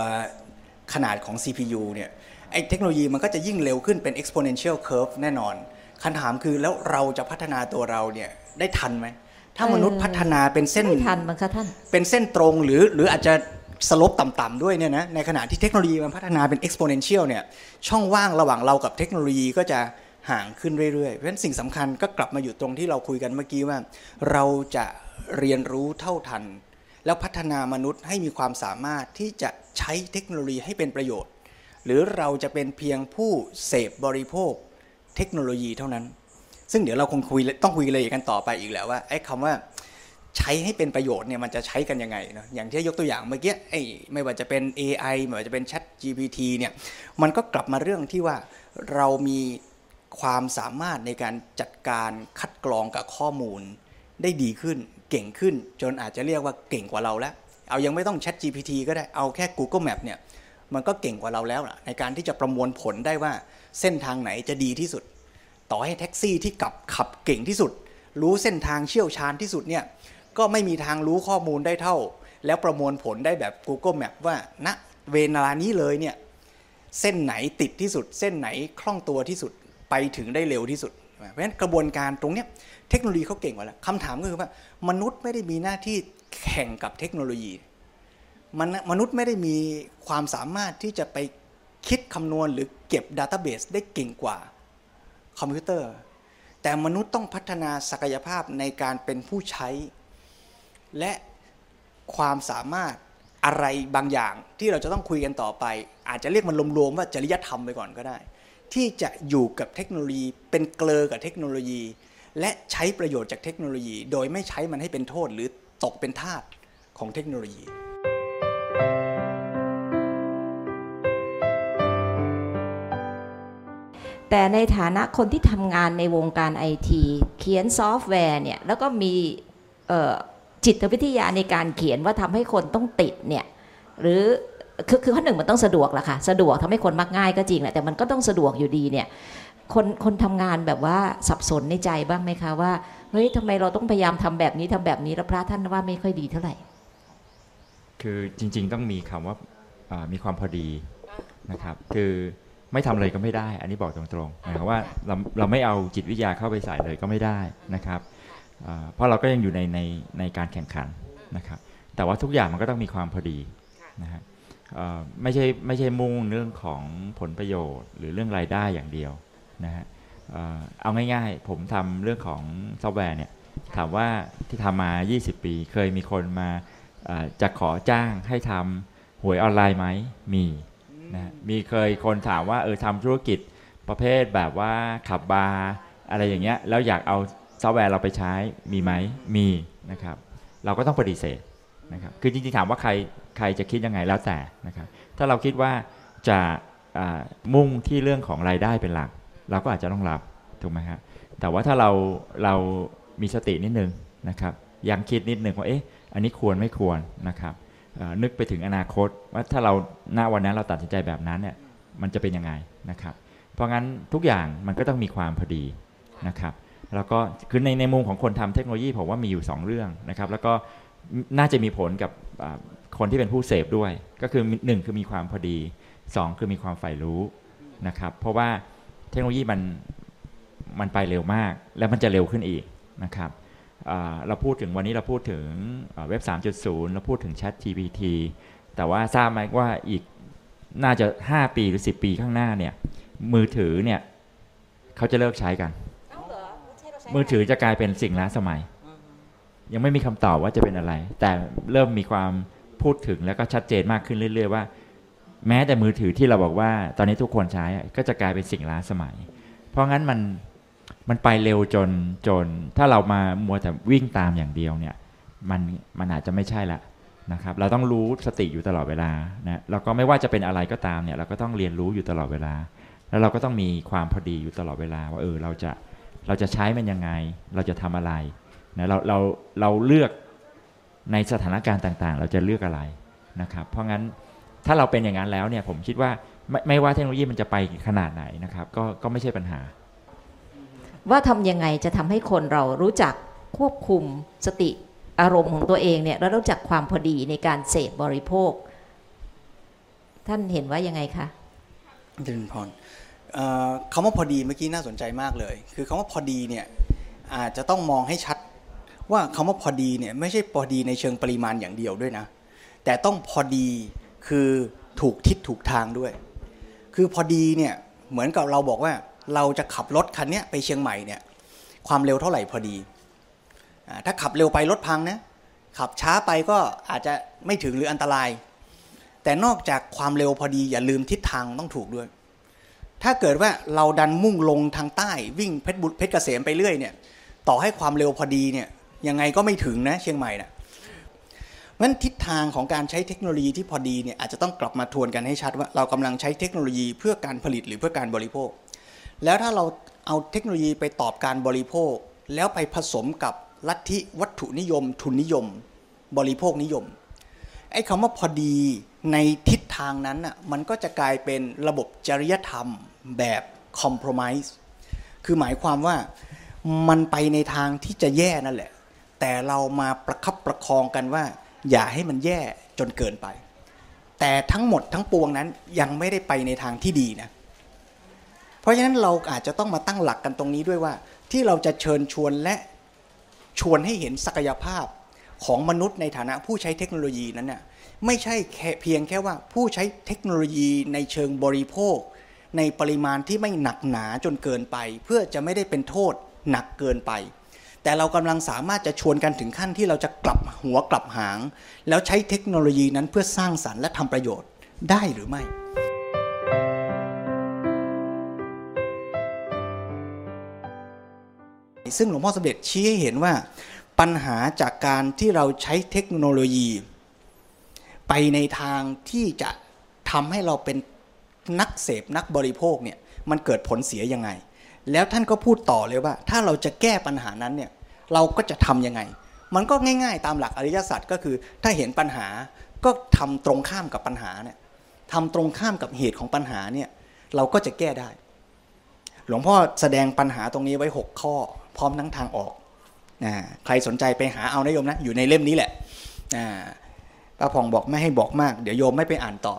ขนาดของ CPU เนี่ยไอเทคโนโลยีมันก็จะยิ่งเร็วขึ้นเป็น exponential curve แน่นอนคำถามคือแล้วเราจะพัฒนาตัวเราเนี่ยได้ทันไหม ถ้ามนุษย์พัฒนาเป็นเส้นไม่ทันมั้งคะท่าน เป็นเส้นตรงหรือหรืออาจจะสลบต่ำๆด้วยเนี่ยนะในขณะที่เทคโนโลยีมันพัฒนาเป็น exponential เนี่ยช่องว่างระหว่างเรากับเทคโนโลยีก็จะห่างขึ้นเรื่อยๆ เพราะฉะนั้นสิ่งสำคัญก็กลับมาอยู่ตรงที่เราคุยกันเมื่อกี้ว่า เราจะเรียนรู้เท่าทัน แล้วพัฒนามนุษย์ให้มีความสามารถที่จะใช้เทคโนโลยีให้เป็นประโยชน์ หรือเราจะเป็นเพียงผู้เสพบริโภคเทคโนโลยีเท่านั้น ซึ่งเดี๋ยวเราคงคุยต้องคุยเลยกันต่อไปอีกแล้วว่าไอ้คำว่าใช้ให้เป็นประโยชน์เนี่ยมันจะใช้กันยังไงเนาะอย่างที่ยกตัวอย่างเมื่อกี้ไอ้ไม่ว่าจะเป็น AI ไม่ว่าจะเป็น Chat GPT เนี่ยมันก็กลับมาเรื่องที่ว่าเรามีความสามารถในการจัดการคัดกรองกับข้อมูล ได้ดีขึ้นเก่งขึ้น จนอาจจะเรียกว่าเก่งกว่าเราแล้ว เอายังไม่ต้อง Chat GPT ก็ได้เอาแค่ Google Map เนี่ยมันก็เก่งกว่าเราแล้วล่ะในการที่จะประมวลผลได้ว่าเส้นทางไหนจะดีที่สุด ต่อให้แท็กซี่ที่ขับขับเก่งที่สุด รู้เส้นทางเชี่ยวชาญที่สุดเนี่ยก็ไม่มีทางรู้ข้อมูลได้เท่า แล้วประมวลผลได้แบบ Google Map ว่าณเวลานี้เลยเนี่ยเส้นไหนติดที่สุด เส้นไหนคล่องตัวที่สุดไปถึงได้เร็วที่สุด เพราะฉะนั้นกระบวนการตรงเนี้ยเทคโนโลยีเขาเก่งกว่าแล้วคำถามก็คือว่ามนุษย์ไม่ได้มีหน้าที่แข่งกับเทคโนโลยีมันมนุษย์ไม่ได้มีความสามารถที่จะไปคิดคำนวณหรือเก็บดัตต้าเบสได้เก่งกว่า คอมพิวเตอร์ แต่มนุษย์ต้องพัฒนาศักยภาพในการเป็นผู้ใช้ และความสามารถอะไรบางอย่างที่เราจะต้องคุยกันต่อไป อาจจะเรียกมันรวมๆว่าจริยธรรมไปก่อนก็ได้ ที่จะอยู่กับเทคโนโลยี เป็นเกลอกับเทคโนโลยี และใช้ประโยชน์จากเทคโนโลยี โดยไม่ใช้มันให้เป็นโทษหรือตกเป็นทาสของเทคโนโลยี แต่ในฐานะคนที่ทำงานในวงการไอทีเขียนซอฟต์แวร์เนี่ยแล้วก็มีจิตวิทยาในการเขียนว่าทำให้คนต้องติดเนี่ยหรือคือคือข้อหนึ่งมันต้องสะดวกแหละค่ะ สะดวกทำให้คนมักง่ายก็จริงแหละแต่มันก็ต้องสะดวกอยู่ดีเนี่ยคนคนทำงานแบบว่าสับสนในใจบ้างไหมคะว่าเฮ้ยทำไมเราต้องพยายามทำแบบนี้ทำแบบนี้แล้วพระท่านว่าไม่ค่อยดีเท่าไหร่ คือจริง ๆ ต้องมีคำว่ามีความพอดีนะครับ คือ ไม่ทำเลยก็ไม่ได้ อันนี้บอกตรงๆหมายความว่าเราเราไม่เอาจิตวิทยาเข้าไปใส่เลยก็ไม่ได้นะครับเพราะเราก็ยังอยู่ในในในการแข่งขันนะครับ แต่ว่าทุกอย่างมันก็ต้องมีความพอดีนะฮะไม่ใช่ไม่ใช่มุ่งเรื่องของผลประโยชน์ หรือเรื่องรายได้อย่างเดียวนะฮะเอ่อเอาง่ายๆ ผมทำเรื่องของซอฟต์แวร์เนี่ยถามว่าที่ทำมา 20 ปี เคยมีคนมาอ่าจะขอจ้างให้ทำหวยออนไลน์ไหมมี นะมีเคยคนถามว่าเออทำธุรกิจประเภทแบบว่าขับบาร์อะไรอย่างเงี้ยแล้วอยากเอาซอฟต์แวร์เราไปใช้มีไหมมีนะครับ เราก็ต้องปฏิเสธนะครับคือจริงๆถามว่าใครใครจะคิดยังไงแล้วแต่นะครับ ถ้าเราคิดว่าจะมุ่งที่เรื่องของรายได้เป็นหลัก เราก็อาจจะต้องรับถูกไหมครับแต่ว่าถ้าเราเรามีสตินิดนึงนะครับยังคิดนิดนึงว่าเอ๊ะอันนี้ควรไม่ควรนะครับ นึกไปถึงอนาคต ว่าถ้าเราหน้าวันนั้นเราตัดสินใจแบบนั้นเนี่ยมันจะเป็นยังไงนะครับ เพราะงั้นทุกอย่างมันก็ต้องมีความพอดีนะครับแล้วก็คือในในมุมของคนทำเทคโนโลยีผมว่ามีอยู่ 2 เรื่องนะครับ แล้วก็น่าจะมีผลกับคนที่เป็นผู้เสพด้วย ก็คือหนึ่งคือมีความพอดี 2 คือมีความใฝ่รู้นะครับเพราะว่าเทคโนโลยีมันมันไปเร็วมาก แล้วมันจะเร็วขึ้นอีกนะครับ เราพูดถึงวันนี้เราพูดถึงอ่าเว็บ 3.0 เราพูดถึง Chat GPT แต่ว่าทราบไหมว่าอีกน่าจะ 5 ปีหรือ 10 ปีข้างหน้าเนี่ย มือถือเนี่ยเขาจะเลิกใช้กัน มือถือจะกลายเป็นสิ่งล้าสมัย ยังไม่มีคำตอบว่าจะเป็นอะไร แต่เริ่มมีความพูดถึงแล้วก็ชัดเจนมากขึ้นเรื่อย ๆ ว่า แม้แต่มือถือที่เราบอกว่า ตอนนี้ทุกคนใช้อะก็จะกลายเป็นสิ่งล้าสมัย เพราะงั้นมัน มันไปเร็วจนจน ถ้าเรามามัวแต่วิ่งตามอย่างเดียวเนี่ยมันมันอาจจะไม่ใช่ละนะครับ เราต้องรู้สติอยู่ตลอดเวลานะแล้วก็ไม่ว่าจะเป็นอะไรก็ตามเนี่ยเราก็ต้องเรียนรู้อยู่ตลอดเวลา แล้วเราก็ต้องมีความพอดีอยู่ตลอดเวลา ว่าเออเราจะเราจะใช้มันยังไง เราจะทำอะไรนะเราเราเราเลือกในสถานการณ์ต่างๆ เราจะเลือกอะไรนะครับ เพราะงั้นถ้าเราเป็นอย่างนั้นแล้วเนี่ยผมคิดว่าไม่ไม่ว่าเทคโนโลยีมันจะไปขนาดไหนนะครับ ก็ก็ไม่ใช่ปัญหา ว่าทำยังไงจะทำให้คนเรารู้จักควบคุมสติอารมณ์ของตัวเองเนี่ย แล้วรู้จักความพอดีในการเสพบริโภค ท่านเห็นว่ายังไงคะเจริญพรเอ่อคำว่าพอดีเมื่อกี้น่าสนใจมากเลย คือคำว่าพอดีเนี่ยอาจจะต้องมองให้ชัดว่าคำว่าพอดีเนี่ยไม่ใช่พอดีในเชิงปริมาณอย่างเดียวด้วยนะ แต่ต้องพอดีคือถูกทิศถูกทางด้วย คือพอดีเนี่ยเหมือนกับเราบอกว่า เราจะขับรถคันนี้ไปเชียงใหม่เนี่ยความเร็วเท่าไหร่พอดี ถ้าขับเร็วไปรถพังนะขับช้าไปก็อาจจะไม่ถึงหรืออันตราย แต่นอกจากความเร็วพอดีอย่าลืมทิศทางต้องถูกด้วย ถ้าเกิดว่าเราดันมุ่งลงทางใต้วิ่งเพชรบุรเพชรเกษมไปเรื่อยเนี่ยต่อให้ความเร็วพอดีเนี่ยยังไงก็ไม่ถึงนะเชียงใหม่นะงั้นทิศทางของการใช้เทคโนโลยีที่พอดีเนี่ยอาจจะต้องกลับมาทวนกันให้ชัดว่าเรากำลังใช้เทคโนโลยีเพื่อการผลิตหรือเพื่อการบริโภค แล้วถ้าเราเอาเทคโนโลยีไปตอบการบริโภค แล้วไปผสมกับลัทธิวัตถุนิยม ทุนนิยม บริโภคนิยมไอ้คำว่าพอดีในทิศทางนั้นน่ะมันก็จะกลายเป็นระบบจริยธรรมแบบคอม p r o m i s e คือหมายความว่ามันไปในทางที่จะแย่นั่นแหละ แต่เรามาประคับประคองกันว่า อย่าให้มันแย่จนเกินไป แต่ทั้งหมดทั้งปวงนั้นยังไม่ได้ไปในทางที่ดีนะ เพราะฉะนั้นเราอาจจะต้องมาตั้งหลักกันตรงนี้ด้วยว่า ที่เราจะเชิญชวนและชวนให้เห็นศักยภาพของมนุษย์ในฐานะผู้ใช้เทคโนโลยีนั้นน่ะไม่ใช่แค่เพียงแค่ว่าผู้ใช้เทคโนโลยีในเชิงบริโภค ในปริมาณที่ไม่หนักหนาจนเกินไป เพื่อจะไม่ได้เป็นโทษหนักเกินไป แต่เรากำลังสามารถจะชวนกันถึงขั้นที่เราจะกลับหัวกลับหาง แล้วใช้เทคโนโลยีนั้นเพื่อสร้างสรรค์และทำประโยชน์ได้หรือไม่ ซึ่งหลวงพ่อสมเด็จชี้ให้เห็นว่าปัญหาจากการที่เราใช้เทคโนโลยี ไปในทางที่จะทำให้เราเป็นนักเสพนักบริโภคเนี่ยมันเกิดผลเสียยังไง แล้วท่านก็พูดต่อเลยว่า ถ้าเราจะแก้ปัญหานั้นเนี่ยเราก็จะทํำยังไง มันก็ง่าย ๆ ตามหลักอริยสัจก็คือ ถ้าเห็นปัญหาก็ทำตรงข้ามกับปัญหาเนี่ยทำตรงข้ามกับเหตุของปัญหาเนี่ยเราก็จะแก้ได้ หลวงพ่อแสดงปัญหาตรงนี้ไว้ 6 ข้อ ร้อมทั้งทางออกนะใครสนใจไปหาเอานะโยมนะ อยู่ในเล่มนี้แหละป้าพองบอกไม่ให้บอกมาก เดี๋ยวโยมไม่ไปอ่านต่อ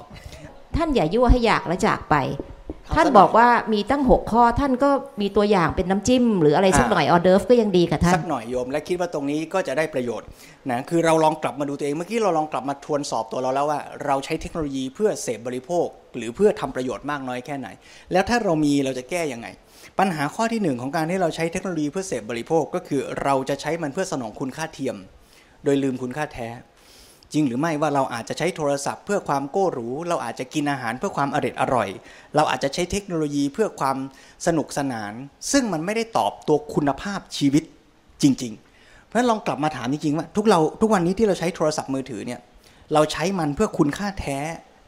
ท่านอย่ายั่วให้อยากแล้วจากไป ท่านบอกว่ามีตั้งหกข้อท่านก็มีตัวอย่างเป็นน้ำจิ้ม หรืออะไรสักหน่อยออเดิร์ฟก็ยังดีกับท่านสักหน่อยโยมและคิดว่าตรงนี้ก็จะได้ประโยชน์นะคือเราลองกลับมาดูตัวเองเมื่อกี้เราลองกลับมาทวนสอบตัวเราแล้วว่า เราใช้เทคโนโลยีเพื่อเสพบริโภค หรือเพื่อทำประโยชน์มากน้อยแค่ไหน แล้วถ้าเรามีเราจะแก้ยังไง ปัญหาข้อที่หนึ่งของการที่เราใช้เทคโนโลยีเพื่อเสพบริโภคก็คือเราจะใช้มันเพื่อสนองคุณค่าเทียม โดยลืมคุณค่าแท้ จริงหรือไม่ว่าเราอาจจะใช้โทรศัพท์เพื่อความโก้หรู เราอาจจะกินอาหารเพื่อความอร่อยอร่อย เราอาจจะใช้เทคโนโลยีเพื่อความสนุกสนาน ซึ่งมันไม่ได้ตอบตัวคุณภาพชีวิตจริง ๆ เพราะฉะนั้นลองกลับมาถามจริงๆว่าทุกเราทุกวันนี้ที่เราใช้โทรศัพท์มือถือเนี่ยเราใช้มันเพื่อคุณค่าแท้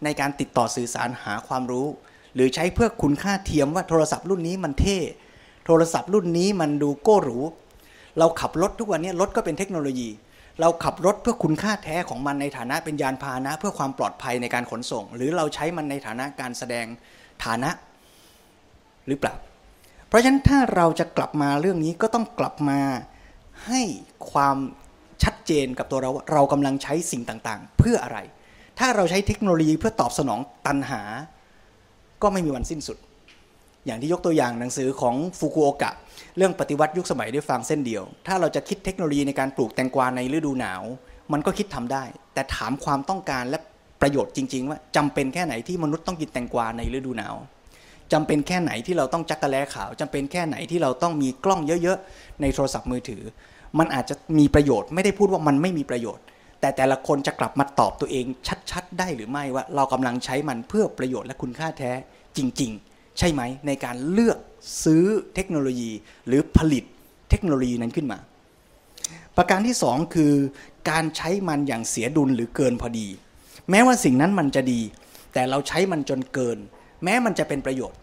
ในการติดต่อสื่อสารหาความรู้ หรือใช้เพื่อคุณค่าเทียมว่าโทรศัพท์รุ่นนี้มันเท่ โทรศัพท์รุ่นนี้มันดูโก้หรู เราขับรถทุกวันนี้รถก็เป็นเทคโนโลยี เราขับรถเพื่อคุณค่าแท้ของมันในฐานะเป็นยานพาหนะ เพื่อความปลอดภัยในการขนส่ง หรือเราใช้มันในฐานะการแสดงฐานะ หรือเปล่า เพราะฉะนั้นถ้าเราจะกลับมาเรื่องนี้ก็ต้องกลับมาให้ความชัดเจนกับตัวเราว่าเรากำลังใช้สิ่งต่างๆ เพื่ออะไร ถ้าเราใช้เทคโนโลยีเพื่อตอบสนองตันหา ก็ไม่มีวันสิ้นสุด อย่างที่ยกตัวอย่างหนังสือของฟุกุโอกะเรื่องปฏิวัติยุคสมัยด้วยฟังเส้นเดียว ถ้าเราจะคิดเทคโนโลยีในการปลูกแตงกวาในฤดูหนาว มันก็คิดทำได้ แต่ถามความต้องการและประโยชน์จริง ๆ ว่าจำเป็นแค่ไหนที่มนุษย์ต้องกินแตงกวาในฤดูหนาวจำเป็นแค่ไหนที่เราต้องจักกะแลขาวจำเป็นแค่ไหนที่เราต้องมีกล้องเยอะๆ ในโทรศัพท์มือถือ มันอาจจะมีประโยชน์ไม่ได้พูดว่ามันไม่มีประโยชน์ แต่แต่ละคนจะกลับมาตอบตัวเองชัด ๆ ได้หรือไม่ว่าเรากำลังใช้มันเพื่อประโยชน์และคุณค่าแท้จริง ๆ ใช่ไหมในการเลือกซื้อเทคโนโลยี หรือผลิตเทคโนโลยีนั้นขึ้นมา ประการที่สองคือ การใช้มันอย่างเสียดุลหรือเกินพอดี แม้ว่าสิ่งนั้นมันจะดี แต่เราใช้มันจนเกิน แม้มันจะเป็นประโยชน์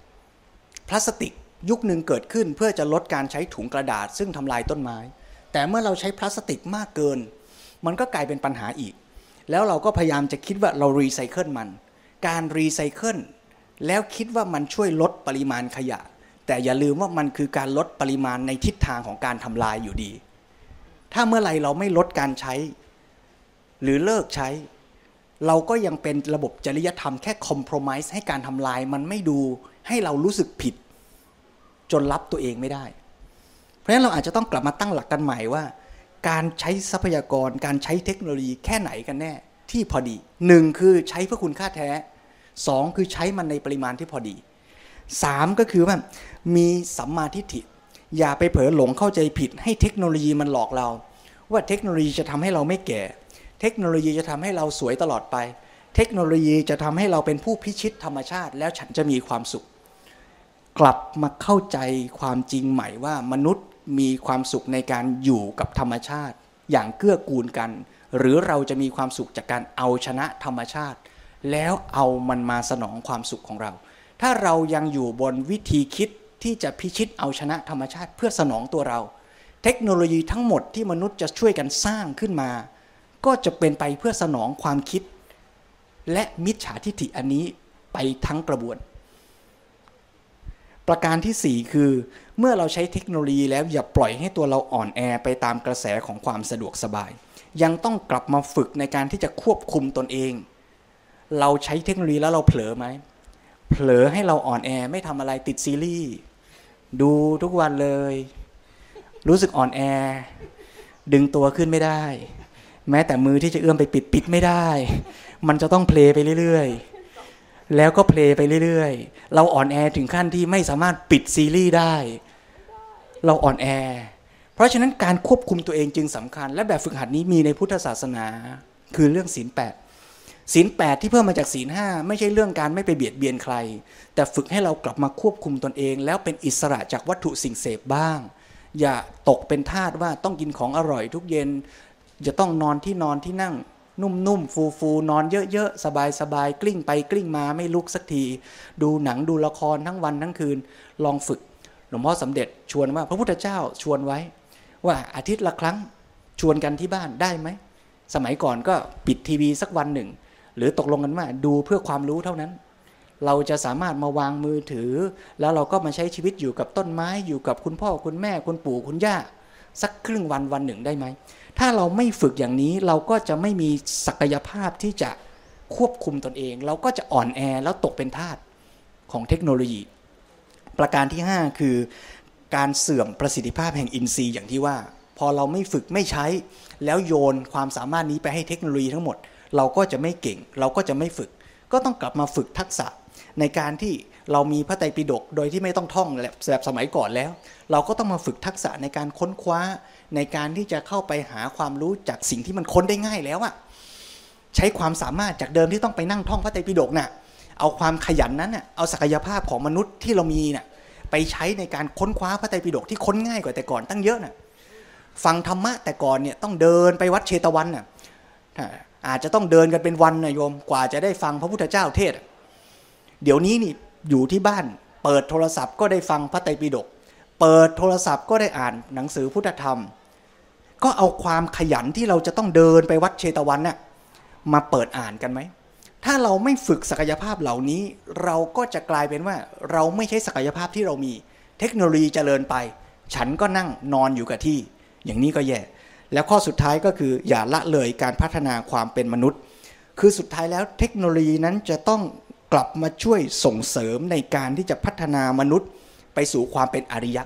พลาสติกยุคหนึ่งเกิดขึ้นเพื่อจะลดการใช้ถุงกระดาษซึ่งทำลายต้นไม้ แต่เมื่อเราใช้พลาสติกมากเกิน มันก็กลายเป็นปัญหาอีก แล้วเราก็พยายามจะคิดว่าเรารีไซเคิลมัน การรีไซเคิลแล้วคิดว่ามันช่วยลดปริมาณขยะ แต่อย่าลืมว่ามันคือการลดปริมาณในทิศทางของการทำลายอยู่ดี ถ้าเมื่อไรเราไม่ลดการใช้ หรือเลิกใช้ เราก็ยังเป็นระบบจริยธรรมแค่ compromise ให้การทำลายมันไม่ดูให้เรารู้สึกผิด จนรับตัวเองไม่ได้ เพราะฉะนั้นเราอาจจะต้องกลับมาตั้งหลักกันใหม่ว่า การใช้ทรัพยากร การใช้เทคโนโลยีแค่ไหนกันแน่ที่พอดีหนึ่งคือใช้เพื่อคุณค่าแท้สองคือใช้มันในปริมาณที่พอดีสามก็คือว่ามีสัมมาทิฏฐิ อย่าไปเผลอหลงเข้าใจผิด ให้เทคโนโลยีมันหลอกเรา ว่าเทคโนโลยีจะทำให้เราไม่แก่ เทคโนโลยีจะทำให้เราสวยตลอดไป เทคโนโลยีจะทำให้เราเป็นผู้พิชิตธรรมชาติ แล้วฉันจะมีความสุข กลับมาเข้าใจความจริงใหม่ว่ามนุษย์ มีความสุขในการอยู่กับธรรมชาติ อย่างเกื้อกูลกัน หรือเราจะมีความสุขจากการเอาชนะธรรมชาติ แล้วเอามันมาสนองความสุขของเรา ถ้าเรายังอยู่บนวิธีคิดที่จะพิชิตเอาชนะธรรมชาติเพื่อสนองตัวเรา เทคโนโลยีทั้งหมดที่มนุษย์จะช่วยกันสร้างขึ้นมา ก็จะเป็นไปเพื่อสนองความคิด และมิจฉาทิฏฐิอันนี้ไปทั้งกระบวน ประการที่ 4 คือ เมื่อเราใช้เทคโนโลยีแล้วอย่าปล่อยให้ตัวเราอ่อนแอไปตามกระแสของความสะดวกสบาย ยังต้องกลับมาฝึกในการที่จะควบคุมตนเอง เราใช้เทคโนโลยีแล้วเราเผลอไหมเผลอให้เราอ่อนแอไม่ทำอะไรติดซีรีส์ดูทุกวันเลย รู้สึกอ่อนแอ ดึงตัวขึ้นไม่ได้ แม้แต่มือที่จะเอื้อมไปปิดปิดไม่ได้ มันจะต้องเพลย์ไปเรื่อยๆ แล้วก็เพลย์ไปเรื่อยๆ เราอ่อนแอถึงขั้นที่ไม่สามารถปิดซีรีส์ได้ เราอ่อนแอ เพราะฉะนั้นการควบคุมตัวเองจึงสำคัญ และแบบฝึกหัดนี้มีในพุทธศาสนา คือเรื่องศีลแปดศีลแปดที่เพิ่มมาจากศีลห้าไม่ใช่เรื่องการไม่ไปเบียดเบียนใคร แต่ฝึกให้เรากลับมาควบคุมตนเอง แล้วเป็นอิสระจากวัตถุสิ่งเสพบ้าง อย่าตกเป็นทาสว่าต้องกินของอร่อยทุกเย็น จะต้องนอนที่นอนที่นั่ง นุ่มๆฟูๆนอนเยอะๆ สบายๆ กลิ้งไปกลิ้งมาไม่ลุกสักที ดูหนังดูละครทั้งวันทั้งคืน ลองฝึก หลวงพ่อสำเร็จชวนว่าพระพุทธเจ้าชวนไว้ ว่าอาทิตย์ละครั้งชวนกันที่บ้านได้ไหม สมัยก่อนก็ปิดทีวีสักวันหนึ่ง หรือตกลงกันว่าดูเพื่อความรู้เท่านั้น เราจะสามารถมาวางมือถือ แล้วเราก็มาใช้ชีวิตอยู่กับต้นไม้อยู่กับคุณพ่อคุณแม่คุณปู่คุณย่า สักครึ่งวันวันหนึ่งได้ไหม ถ้าเราไม่ฝึกอย่างนี้เราก็จะไม่มีศักยภาพที่จะควบคุมตนเอง เราก็จะอ่อนแอแล้วตกเป็นทาสของเทคโนโลยี ประการที่ 5 คือการเสื่อมประสิทธิภาพแห่งอินทรีย์อย่างที่ว่า พอเราไม่ฝึกไม่ใช้ แล้วโยนความสามารถนี้ไปให้เทคโนโลยีทั้งหมด เราก็จะไม่เก่ง เราก็จะไม่ฝึก ก็ต้องกลับมาฝึกทักษะ ในการที่เรามีพระไตรปิฎกโดยที่ไม่ต้องท่องแบบสมัยก่อนแล้ว เราก็ต้องมาฝึกทักษะในการค้นคว้า ในการที่จะเข้าไปหาความรู้จากสิ่งที่มันค้นได้ง่ายแล้วอะใช้ความสามารถจากเดิมที่ต้องไปนั่งท่องพระไตรปิฎกน่ะ เอาความขยันนั้นน่ะเอาศักยภาพของมนุษย์ที่เรามีน่ะไปใช้ในการค้นคว้าพระไตรปิฎกที่ค้นง่ายกว่าแต่ก่อนตั้งเยอะน่ะฟังธรรมะแต่ก่อนเนี่ยต้องเดินไปวัดเชตวันน่ะอาจจะต้องเดินกันเป็นวันนะโยมกว่าจะได้ฟังพระพุทธเจ้าเทศ เดี๋ยวนี้นี่อยู่ที่บ้าน เปิดโทรศัพท์ก็ได้ฟังพระไตรปิฎกเปิดโทรศัพท์ก็ได้อ่านหนังสือพุทธธรรม ก็เอาความขยันที่เราจะต้องเดินไปวัดเชตวันน่ะมาเปิดอ่านกันไหม ถ้าเราไม่ฝึกศักยภาพเหล่านี้ เราก็จะกลายเป็นว่า เราไม่ใช้ศักยภาพที่เรามี เทคโนโลยีเจริญไป ฉันก็นั่งนอนอยู่กับที่ อย่างนี้ก็แย่ แล้วข้อสุดท้ายก็คืออย่าละเลยการพัฒนาความเป็นมนุษย์ คือสุดท้ายแล้วเทคโนโลยีนั้นจะต้องกลับมาช่วยส่งเสริมในการที่จะพัฒนามนุษย์ ไปสู่ความเป็นอริยะ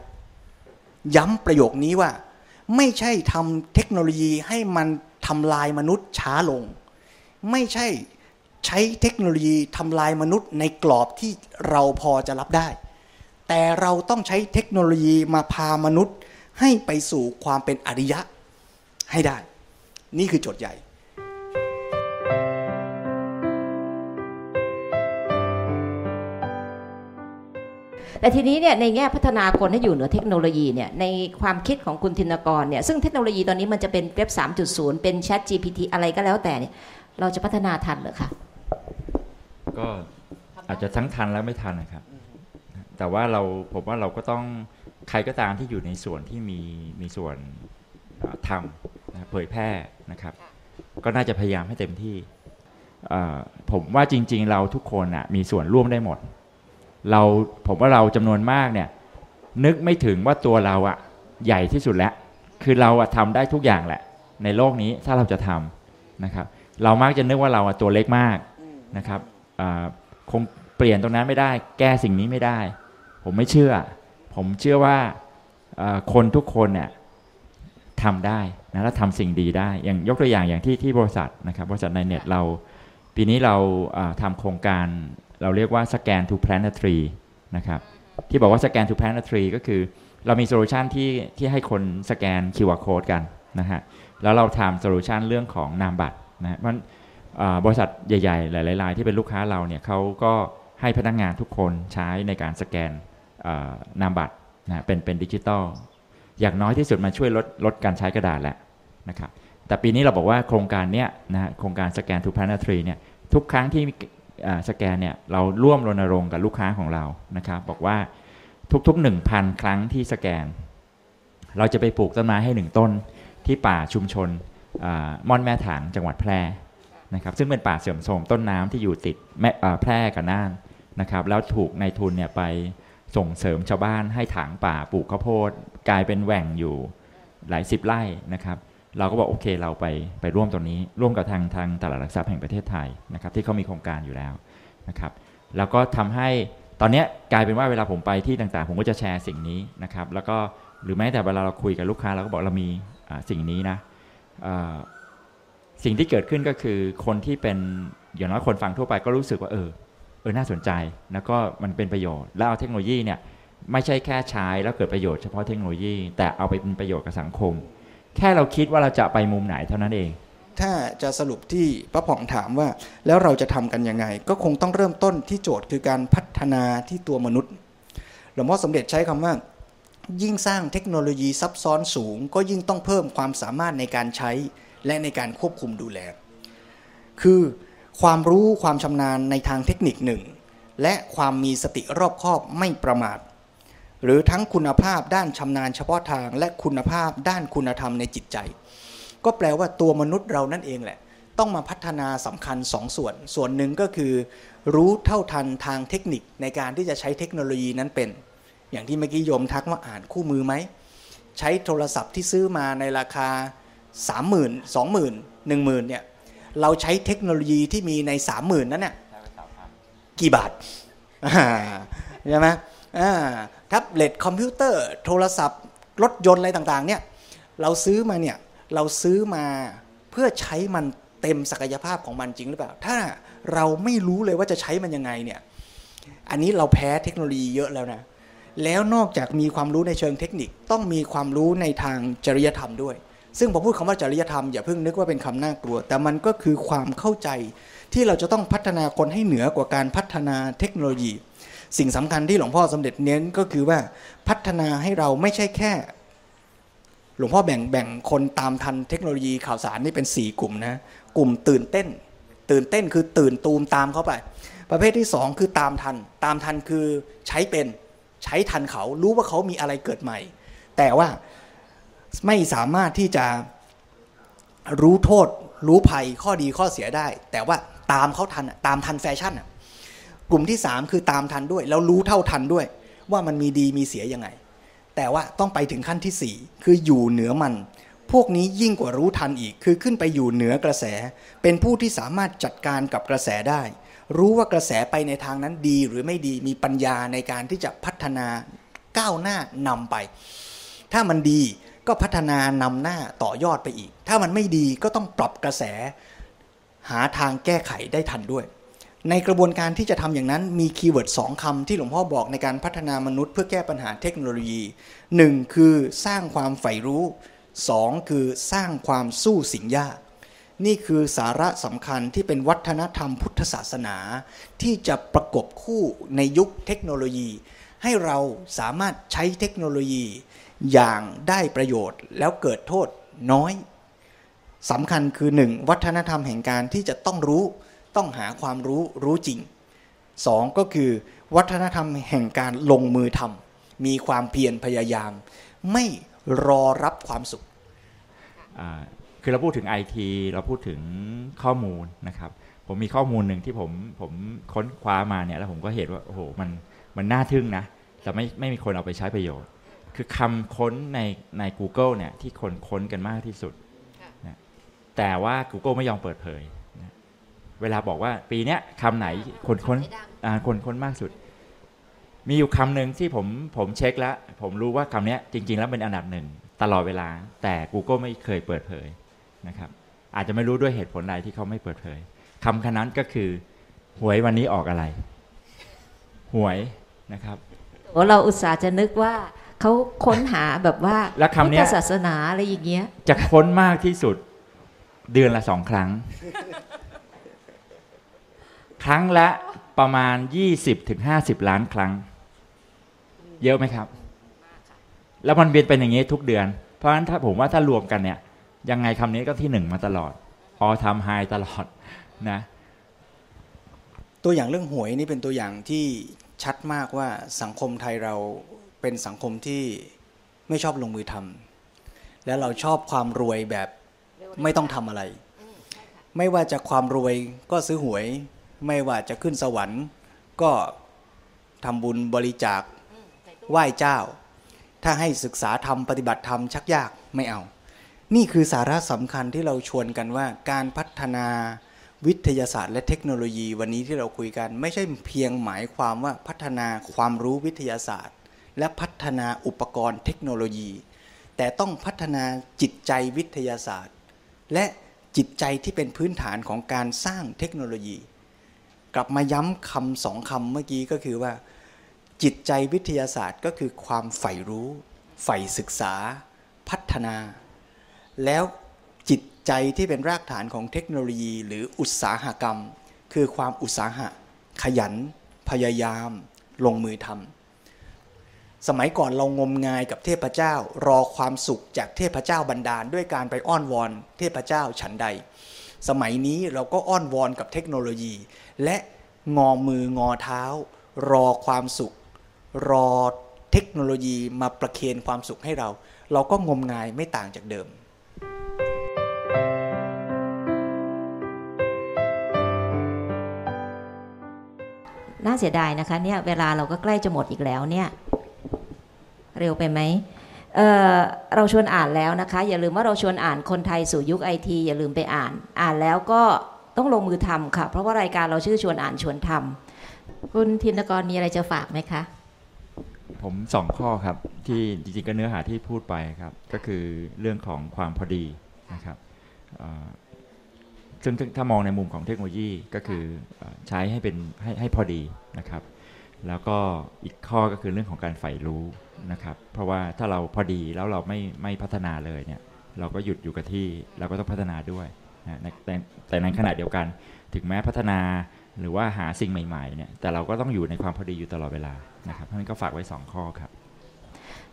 ย้ำประโยคนี้ว่า ไม่ใช่ทำเทคโนโลยีให้มันทำลายมนุษย์ช้าลง ไม่ใช่ ใช้เทคโนโลยีทำลายมนุษย์ในกรอบที่เราพอจะรับได้ แต่เราต้องใช้เทคโนโลยีมาพามนุษย์ ให้ไปสู่ความเป็นอริยะให้ได้ นี่คือโจทย์ใหญ่แต่ทีนี้เนี่ยในแง่พัฒนาคนให้อยู่เหนือเทคโนโลยีเนี่ยในความคิดของคุณธินกรเนี่ยซึ่งเทคโนโลยีตอนนี้มันจะเป็นเว็บ 3.0 เป็น Chat GPT อะไรก็แล้วแต่เนี่ยเราจะพัฒนาทันหรือคะ ก็อาจจะทั้งทันและไม่ทันนะครับ แต่ว่าเราผมว่าเราก็ต้องใครก็ตามที่อยู่ในส่วนที่มีมีส่วนเอ่อทำนะครับเผยแพร่นะครับ ก็น่าจะพยายามให้เต็มที่เอ่อผมว่าจริง ๆ เราทุกคนอะมีส่วนร่วมได้หมด เราผมว่าเราจำนวนมากเนี่ยนึกไม่ถึงว่าตัวเราอะใหญ่ที่สุดแล้ว คือเราอะทำได้ทุกอย่างแหละ ในโลกนี้ถ้าเราจะทำนะครับ เรามักจะนึกว่าเราอะตัวเล็กมากนะครับอ่า คงเปลี่ยนตรงนั้นไม่ได้ แก้สิ่งนี้ไม่ได้ ผมไม่เชื่อ ผมเชื่อว่าคนทุกคนเนี่ยทำได้นะและทำสิ่งดีได้ อย่างยกตัวอย่างอย่างที่ที่บริษัทนะครับบริษัทในเน็ตเรา ปีนี้เราทำโครงการเราเรียกว่า scan to plant a tree นะครับที่บอกว่า scan to plant a tree ก็คือ เรามี solution ที่ที่ให้คนสแกน QR code กันนะฮะแล้วเราทำ solution เรื่องของนามบัตรนะฮะมัน บริษัทใหญ่ๆ หลายๆรายที่เป็นลูกค้าเราเนี่ยเขาก็ให้พนักงานทุกคนใช้ในการสแกนนามบัตรนะเป็นเป็นดิจิตอลอย่างน้อยที่สุดมาช่วยลดลดการใช้กระดาษแหละนะครับแต่ปีนี้เราบอกว่าโครงการเนี้ยนะโครงการสแกน to plant a tree เนี่ยทุกครั้งที่สแกนเนี่ยเราร่วมรณรงค์กับลูกค้าของเรานะครับบอกว่าทุกๆ 1,000 ครั้งที่สแกน เราจะไปปลูกต้นไม้ให้หนึ่งต้นที่ป่าชุมชนม่อนแม่ถางจังหวัดแพร่ นะครับซึ่งเป็นป่าเสื่อมโทรมต้นน้ำที่อยู่ติดแม่แพร่กับน่านนะครับแล้วถูกนายทุนเนี่ยไปส่งเสริมชาวบ้านให้ถางป่าปลูกข้าวโพดกลายเป็นแหว่งอยู่หลายสิบไร่นะครับเราก็บอกโอเคเราไปไปร่วมตรงนี้ ร่วมกับทางทางตลาดหลักทรัพย์แห่งประเทศไทยนะครับที่เขามีโครงการอยู่แล้วนะครับแล้วก็ทำให้ตอนนี้กลายเป็นว่าเวลาผมไปที่ต่างๆ ผมก็จะแชร์สิ่งนี้นะครับแล้วก็หรือแม้แต่เวลาเราคุยกับลูกค้าเราก็บอกเรามีสิ่งนี้นะ สิ่งที่เกิดขึ้นก็คือคนที่เป็นอย่างน้อยคนฟังทั่วไปก็รู้สึกว่าเออเออน่าสนใจ แล้วก็มันเป็นประโยชน์ แล้วเอาเทคโนโลยีเนี่ยไม่ใช่แค่ใช้แล้วเกิดประโยชน์เฉพาะเทคโนโลยี แต่เอาไปเป็นประโยชน์กับสังคม แค่เราคิดว่าเราจะไปมุมไหนเท่านั้นเอง ถ้าจะสรุปที่ป้าผ่องถามว่า แล้วเราจะทำกันยังไง ก็คงต้องเริ่มต้นที่โจทย์คือการพัฒนาที่ตัวมนุษย์หลวงพ่อสมเด็จใช้คำว่า ยิ่งสร้างเทคโนโลยีซับซ้อนสูง ก็ยิ่งต้องเพิ่มความสามารถในการใช้ และในการควบคุมดูแล คือความรู้ความชำนาญในทางเทคนิคหนึ่ง และความมีสติรอบคอบไม่ประมาท หรือทั้งคุณภาพด้านชำนาญเฉพาะทาง และคุณภาพด้านคุณธรรมในจิตใจ ก็แปลว่าตัวมนุษย์เรานั่นเองแหละ ต้องมาพัฒนาสำคัญสองส่วน ส่วนหนึ่งก็คือ รู้เท่าทันทางเทคนิคในการที่จะใช้เทคโนโลยีนั้นเป็น อย่างที่เมื่อกี้โยมทักว่าอ่านคู่มือไหมใช้โทรศัพท์ที่ซื้อมาในราคา 30,000 20,000 10,000เนี่ยเราใช้เทคโนโลยีที่มีใน30,000นั้นเนี่ยกี่บาทใช่ไหมแท็บเล็ตคอมพิวเตอร์ โทรศัพท์ รถยนต์อะไรต่างๆเนี่ยเราซื้อมาเนี่ยเราซื้อมาเพื่อใช้มันเต็มศักยภาพของมันจริงหรือเปล่า ถ้าเราไม่รู้เลยว่าจะใช้มันยังไงเนี่ยอันนี้เราแพ้เทคโนโลยีเยอะแล้วนะแล้วนอกจากมีความรู้ในเชิงเทคนิคต้องมีความรู้ในทางจริยธรรมด้วย ซึ่งพอพูดคำว่าจริยธรรมอย่าเพิ่งนึกว่าเป็นคำน่ากลัว แต่มันก็คือความเข้าใจที่เราจะต้องพัฒนาคนให้เหนือกว่าการพัฒนาเทคโนโลยี สิ่งสำคัญที่หลวงพ่อสมเด็จเน้นก็คือว่าพัฒนาให้เราไม่ใช่แค่ หลวงพ่อแบ่งแบ่งคนตามทันเทคโนโลยีข่าวสารนี่เป็น 4 กลุ่มนะกลุ่มตื่นเต้น ตื่นเต้นคือตื่นตูมตามเข้าไป ประเภทที่ 2 คือตามทัน ตามทันคือใช้เป็นใช้ทันเขารู้ว่าเขามีอะไรเกิดใหม่ แต่ว่า ไม่สามารถที่จะรู้โทษ รู้ภัยข้อดีข้อเสียได้ แต่ว่าตามเขาทันตามทันแฟชั่นกลุ่มที่ 3 คือตามทันด้วย แล้วรู้เท่าทันด้วย ว่ามันมีดีมีเสียยังไง แต่ว่าต้องไปถึงขั้นที่ 4 คืออยู่เหนือมัน พวกนี้ยิ่งกว่ารู้ทันอีก คือขึ้นไปอยู่เหนือกระแส เป็นผู้ที่สามารถจัดการกับกระแสได้ รู้ว่ากระแสไปในทางนั้นดีหรือไม่ดีมีปัญญาในการที่จะพัฒนาก้าวหน้านำไป ถ้ามันดี ก็พัฒนานำหน้าต่อยอดไปอีก ถ้ามันไม่ดีก็ต้องปรับกระแส หาทางแก้ไขได้ทันด้วย ในกระบวนการที่จะทำอย่างนั้นมีคีย์เวิร์ดสองคำที่หลวงพ่อบอกในการพัฒนามนุษย์เพื่อแก้ปัญหาเทคโนโลยี 1. คือสร้างความใฝ่รู้ 2. คือสร้างความสู้สิ่งยากนี่คือสาระสำคัญที่เป็นวัฒนธรรมพุทธศาสนา ที่จะประกบคู่ในยุคเทคโนโลยี ให้เราสามารถใช้เทคโนโลยี อย่างได้ประโยชน์แล้วเกิดโทษน้อยสำคัญคือหนึ่งวัฒนธรรมแห่งการที่จะต้องรู้ต้องหาความรู้รู้จริงสองก็คือ วัฒนธรรมแห่งการลงมือทำมีความเพียรพยายาม ไม่รอรับความสุข คือเราพูดถึงไอทีเราพูดถึงข้อมูลนะครับ ผมมีข้อมูลหนึ่งที่ผมผมค้นคว้ามาเนี่ยแล้วผมก็เห็นว่าโอ้โหมันมันน่าทึ่งนะแต่ไม่ไม่มีคนเอาไปใช้ประโยชน์ คือคำค้นในใน Google เนี่ยที่คนค้นกันมากที่สุดนะแต่ว่า Google ไม่ยอมเปิดเผยนะเวลาบอกว่าปีนี้คำไหนคนค้นคนค้นมากสุด มีอยู่คำหนึ่งที่ผมผมเช็คแล้ว ผมรู้ว่าคำนี้จริง ๆ แล้วเป็นอันดับหนึ่งตลอดเวลา แต่ Google ไม่เคยเปิดเผยนะครับ อาจจะไม่รู้ด้วยเหตุผลใดที่เขาไม่เปิดเผยคำคนั้นก็คือ หวยวันนี้ออกอะไร หวยนะครับเราอุตส่าห์จะนึกว่า เขาค้นหาแบบว่าแล้วคำนี้ศาสนาอะไรอย่างเงี้ย จะค้นมากที่สุดเดือนละสองครั้ง ครั้งละประมาณยี่สิบถึงห้าสิบล้านครั้ง เยอะไหมครับ แล้วมันเวียนเป็นอย่างนี้ทุกเดือน เพราะฉะนั้นถ้าผมว่าถ้ารวมกันเนี่ย ยังไงคำนี้ก็ที่หนึ่งมาตลอด ออทำไฮตลอดนะ ตัวอย่างเรื่องหวยนี่เป็นตัวอย่างที่ชัดมากว่าสังคมไทยเรา เป็นสังคมที่ไม่ชอบลงมือทำแล้วเราชอบความรวยแบบไม่ต้องทำอะไร ไม่ว่าจะความรวยก็ซื้อหวย ไม่ว่าจะขึ้นสวรรค์ ก็ทำบุญบริจาคไหว้เจ้า ถ้าให้ศึกษาธรรมปฏิบัติธรรมชักยากไม่เอา นี่คือสาระสำคัญที่เราชวนกันว่าการพัฒนาวิทยาศาสตร์และเทคโนโลยีวันนี้ที่เราคุยกัน ไม่ใช่เพียงหมายความว่าพัฒนาความรู้วิทยาศาสตร์ และพัฒนาอุปกรณ์เทคโนโลยี แต่ต้องพัฒนาจิตใจวิทยาศาสตร์ และจิตใจที่เป็นพื้นฐานของการสร้างเทคโนโลยี กลับมาย้ำคำสองคำเมื่อกี้ก็คือว่า จิตใจวิทยาศาสตร์ก็คือความใฝ่รู้ใฝ่ศึกษา พัฒนา แล้วจิตใจที่เป็นรากฐานของเทคโนโลยี หรืออุตสาหกรรม คือความอุตสาหะ ขยัน พยายาม ลงมือทำ สมัยก่อนเรางมงายกับเทพเจ้ารอความสุขจากเทพเจ้าบันดาล ด้วยการไปอ้อนวอน เทพเจ้าฉันใด สมัยนี้เราก็อ้อนวอนกับเทคโนโลยี และงอมืองอเท้า รอความสุข รอเทคโนโลยีมาประเคนความสุขให้เรา เราก็งมงายไม่ต่างจากเดิมน่าเสียดายนะคะเนี่ยเวลาเราก็ใกล้จะหมดอีกแล้วเนี่ย เร็วไปไหมเเราชวนอ่านแล้วนะคะ อย่าลืมว่าเราชวนอ่านคนไทยสู่ยุคไอทีอย่าลืมไปอ่าน อ่านแล้วก็ต้องลงมือทำค่ะ เพราะว่ารายการเราชื่อชวนอ่านชวนทำคุณธินกรมีอะไรจะฝากไหมคะ ผมสองข้อครับ ที่จริงๆก็เนื้อหาที่พูดไปครับ ก็คือเรื่องของความพอดีนะครับซึ่งถ้ามองในมุมของเทคโนโลยีก็คือใช้ให้เป็นให้ให้พอดีนะครับ แล้วก็อีกข้อก็คือเรื่องของการใฝ่รู้ นะครับ เพราะว่าถ้าเราพอดีแล้วเราไม่ไม่พัฒนาเลยเนี่ย เราก็หยุดอยู่กับที่เราก็ต้องพัฒนาด้วยนะแต่แต่ในขณะเดียวกัน ถึงแม้พัฒนาหรือว่าหาสิ่งใหม่ๆเนี่ยแต่เราก็ต้องอยู่ในความพอดีอยู่ตลอดเวลานะครับเพราะนั้นก็ฝากไว้ 2 ข้อครับ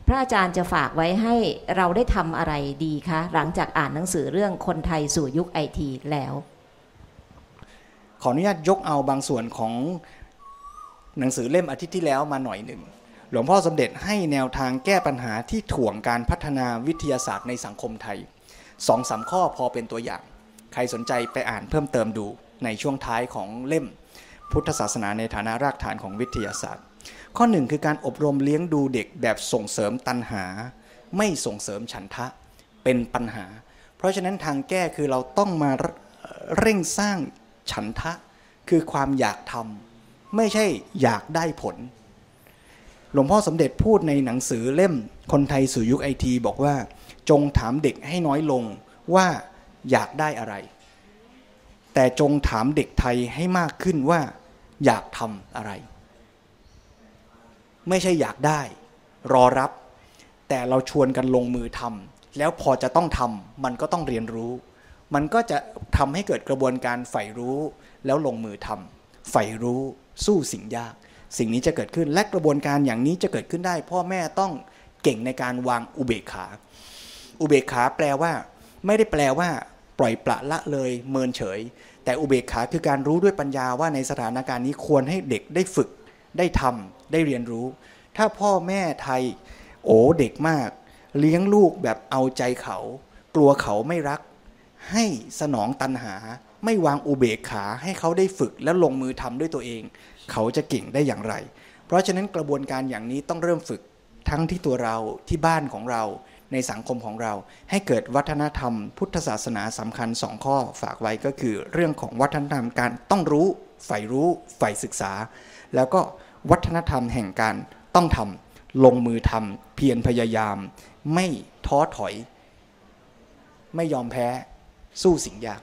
พระอาจารย์จะฝากไว้ให้เราได้ทำอะไรดีคะ หลังจากอ่านหนังสือเรื่องคนไทยสู่ยุคไอทีแล้ว ขออนุญาตยกเอาบางส่วนของหนังสือเล่มอาทิตย์ที่แล้วมาหน่อยหนึ่ง หลวงพ่อสมเด็จให้แนวทางแก้ปัญหาที่ถ่วงการพัฒนาวิทยาศาสตร์ในสังคมไทยสองสาข้อพอเป็นตัวอย่าง ใครสนใจไปอ่านเพิ่มเติมดูในช่วงท้ายของเล่ม พุทธศาสนาในฐานะรากฐานของวิทยาศาสตร์ ข้อหนึ่งคือการอบรมเลี้ยงดูเด็กแบบส่งเสริมตันหา ไม่ส่งเสริมฉันทะเป็นปัญหา เพราะฉะนั้นทางแก้คือเราต้องมาเร่งสร้างฉันทะ คือความอยากทำไม่ใช่อยากได้ผล หลวงพ่อสมเด็จพูดในหนังสือเล่มคนไทยสู่ยุคไอทีบอกว่า จงถามเด็กให้น้อยลงว่าอยากได้อะไร แต่จงถามเด็กไทยให้มากขึ้นว่า อยากทำอะไร ไม่ใช่อยากได้ รอรับ แต่เราชวนกันลงมือทำแล้วพอจะต้องทำมันก็ต้องเรียนรู้ มันก็จะทำให้เกิดกระบวนการใฝ่รู้ แล้วลงมือทำใฝ่รู้สู้สิ่งยาก สิ่งนี้จะเกิดขึ้นและกระบวนการอย่างนี้จะเกิดขึ้นได้ พ่อแม่ต้องเก่งในการวางอุเบกขา อุเบกขาแปลว่า ไม่ได้แปลว่า ปล่อยปละละเลยเมินเฉย แต่อุเบกขาคือการรู้ด้วยปัญญาว่าในสถานการณ์นี้ควรให้เด็กได้ฝึก ได้ทำได้เรียนรู้ ถ้าพ่อแม่ไทย โอ้เด็กมาก เลี้ยงลูกแบบเอาใจเขา กลัวเขาไม่รัก ให้สนองตันหา ไม่วางอุเบกขาให้เขาได้ฝึกและลงมือทำด้วยตัวเอง เขาจะเก่งได้อย่างไร เพราะฉะนั้นกระบวนการอย่างนี้ต้องเริ่มฝึกทั้งที่ตัวเราที่บ้านของเราในสังคมของเรา ให้เกิดวัฒนธรรม พุทธศาสนาสำคัญสองข้อฝากไว้ก็คือ เรื่องของวัฒนธรรมการต้องรู้ใฝ่รู้ใฝ่ศึกษา แล้วก็วัฒนธรรมแห่งการต้องทำลงมือทำเพียรพยายาม ไม่ท้อถอย ไม่ยอมแพ้สู้สิ่งยาก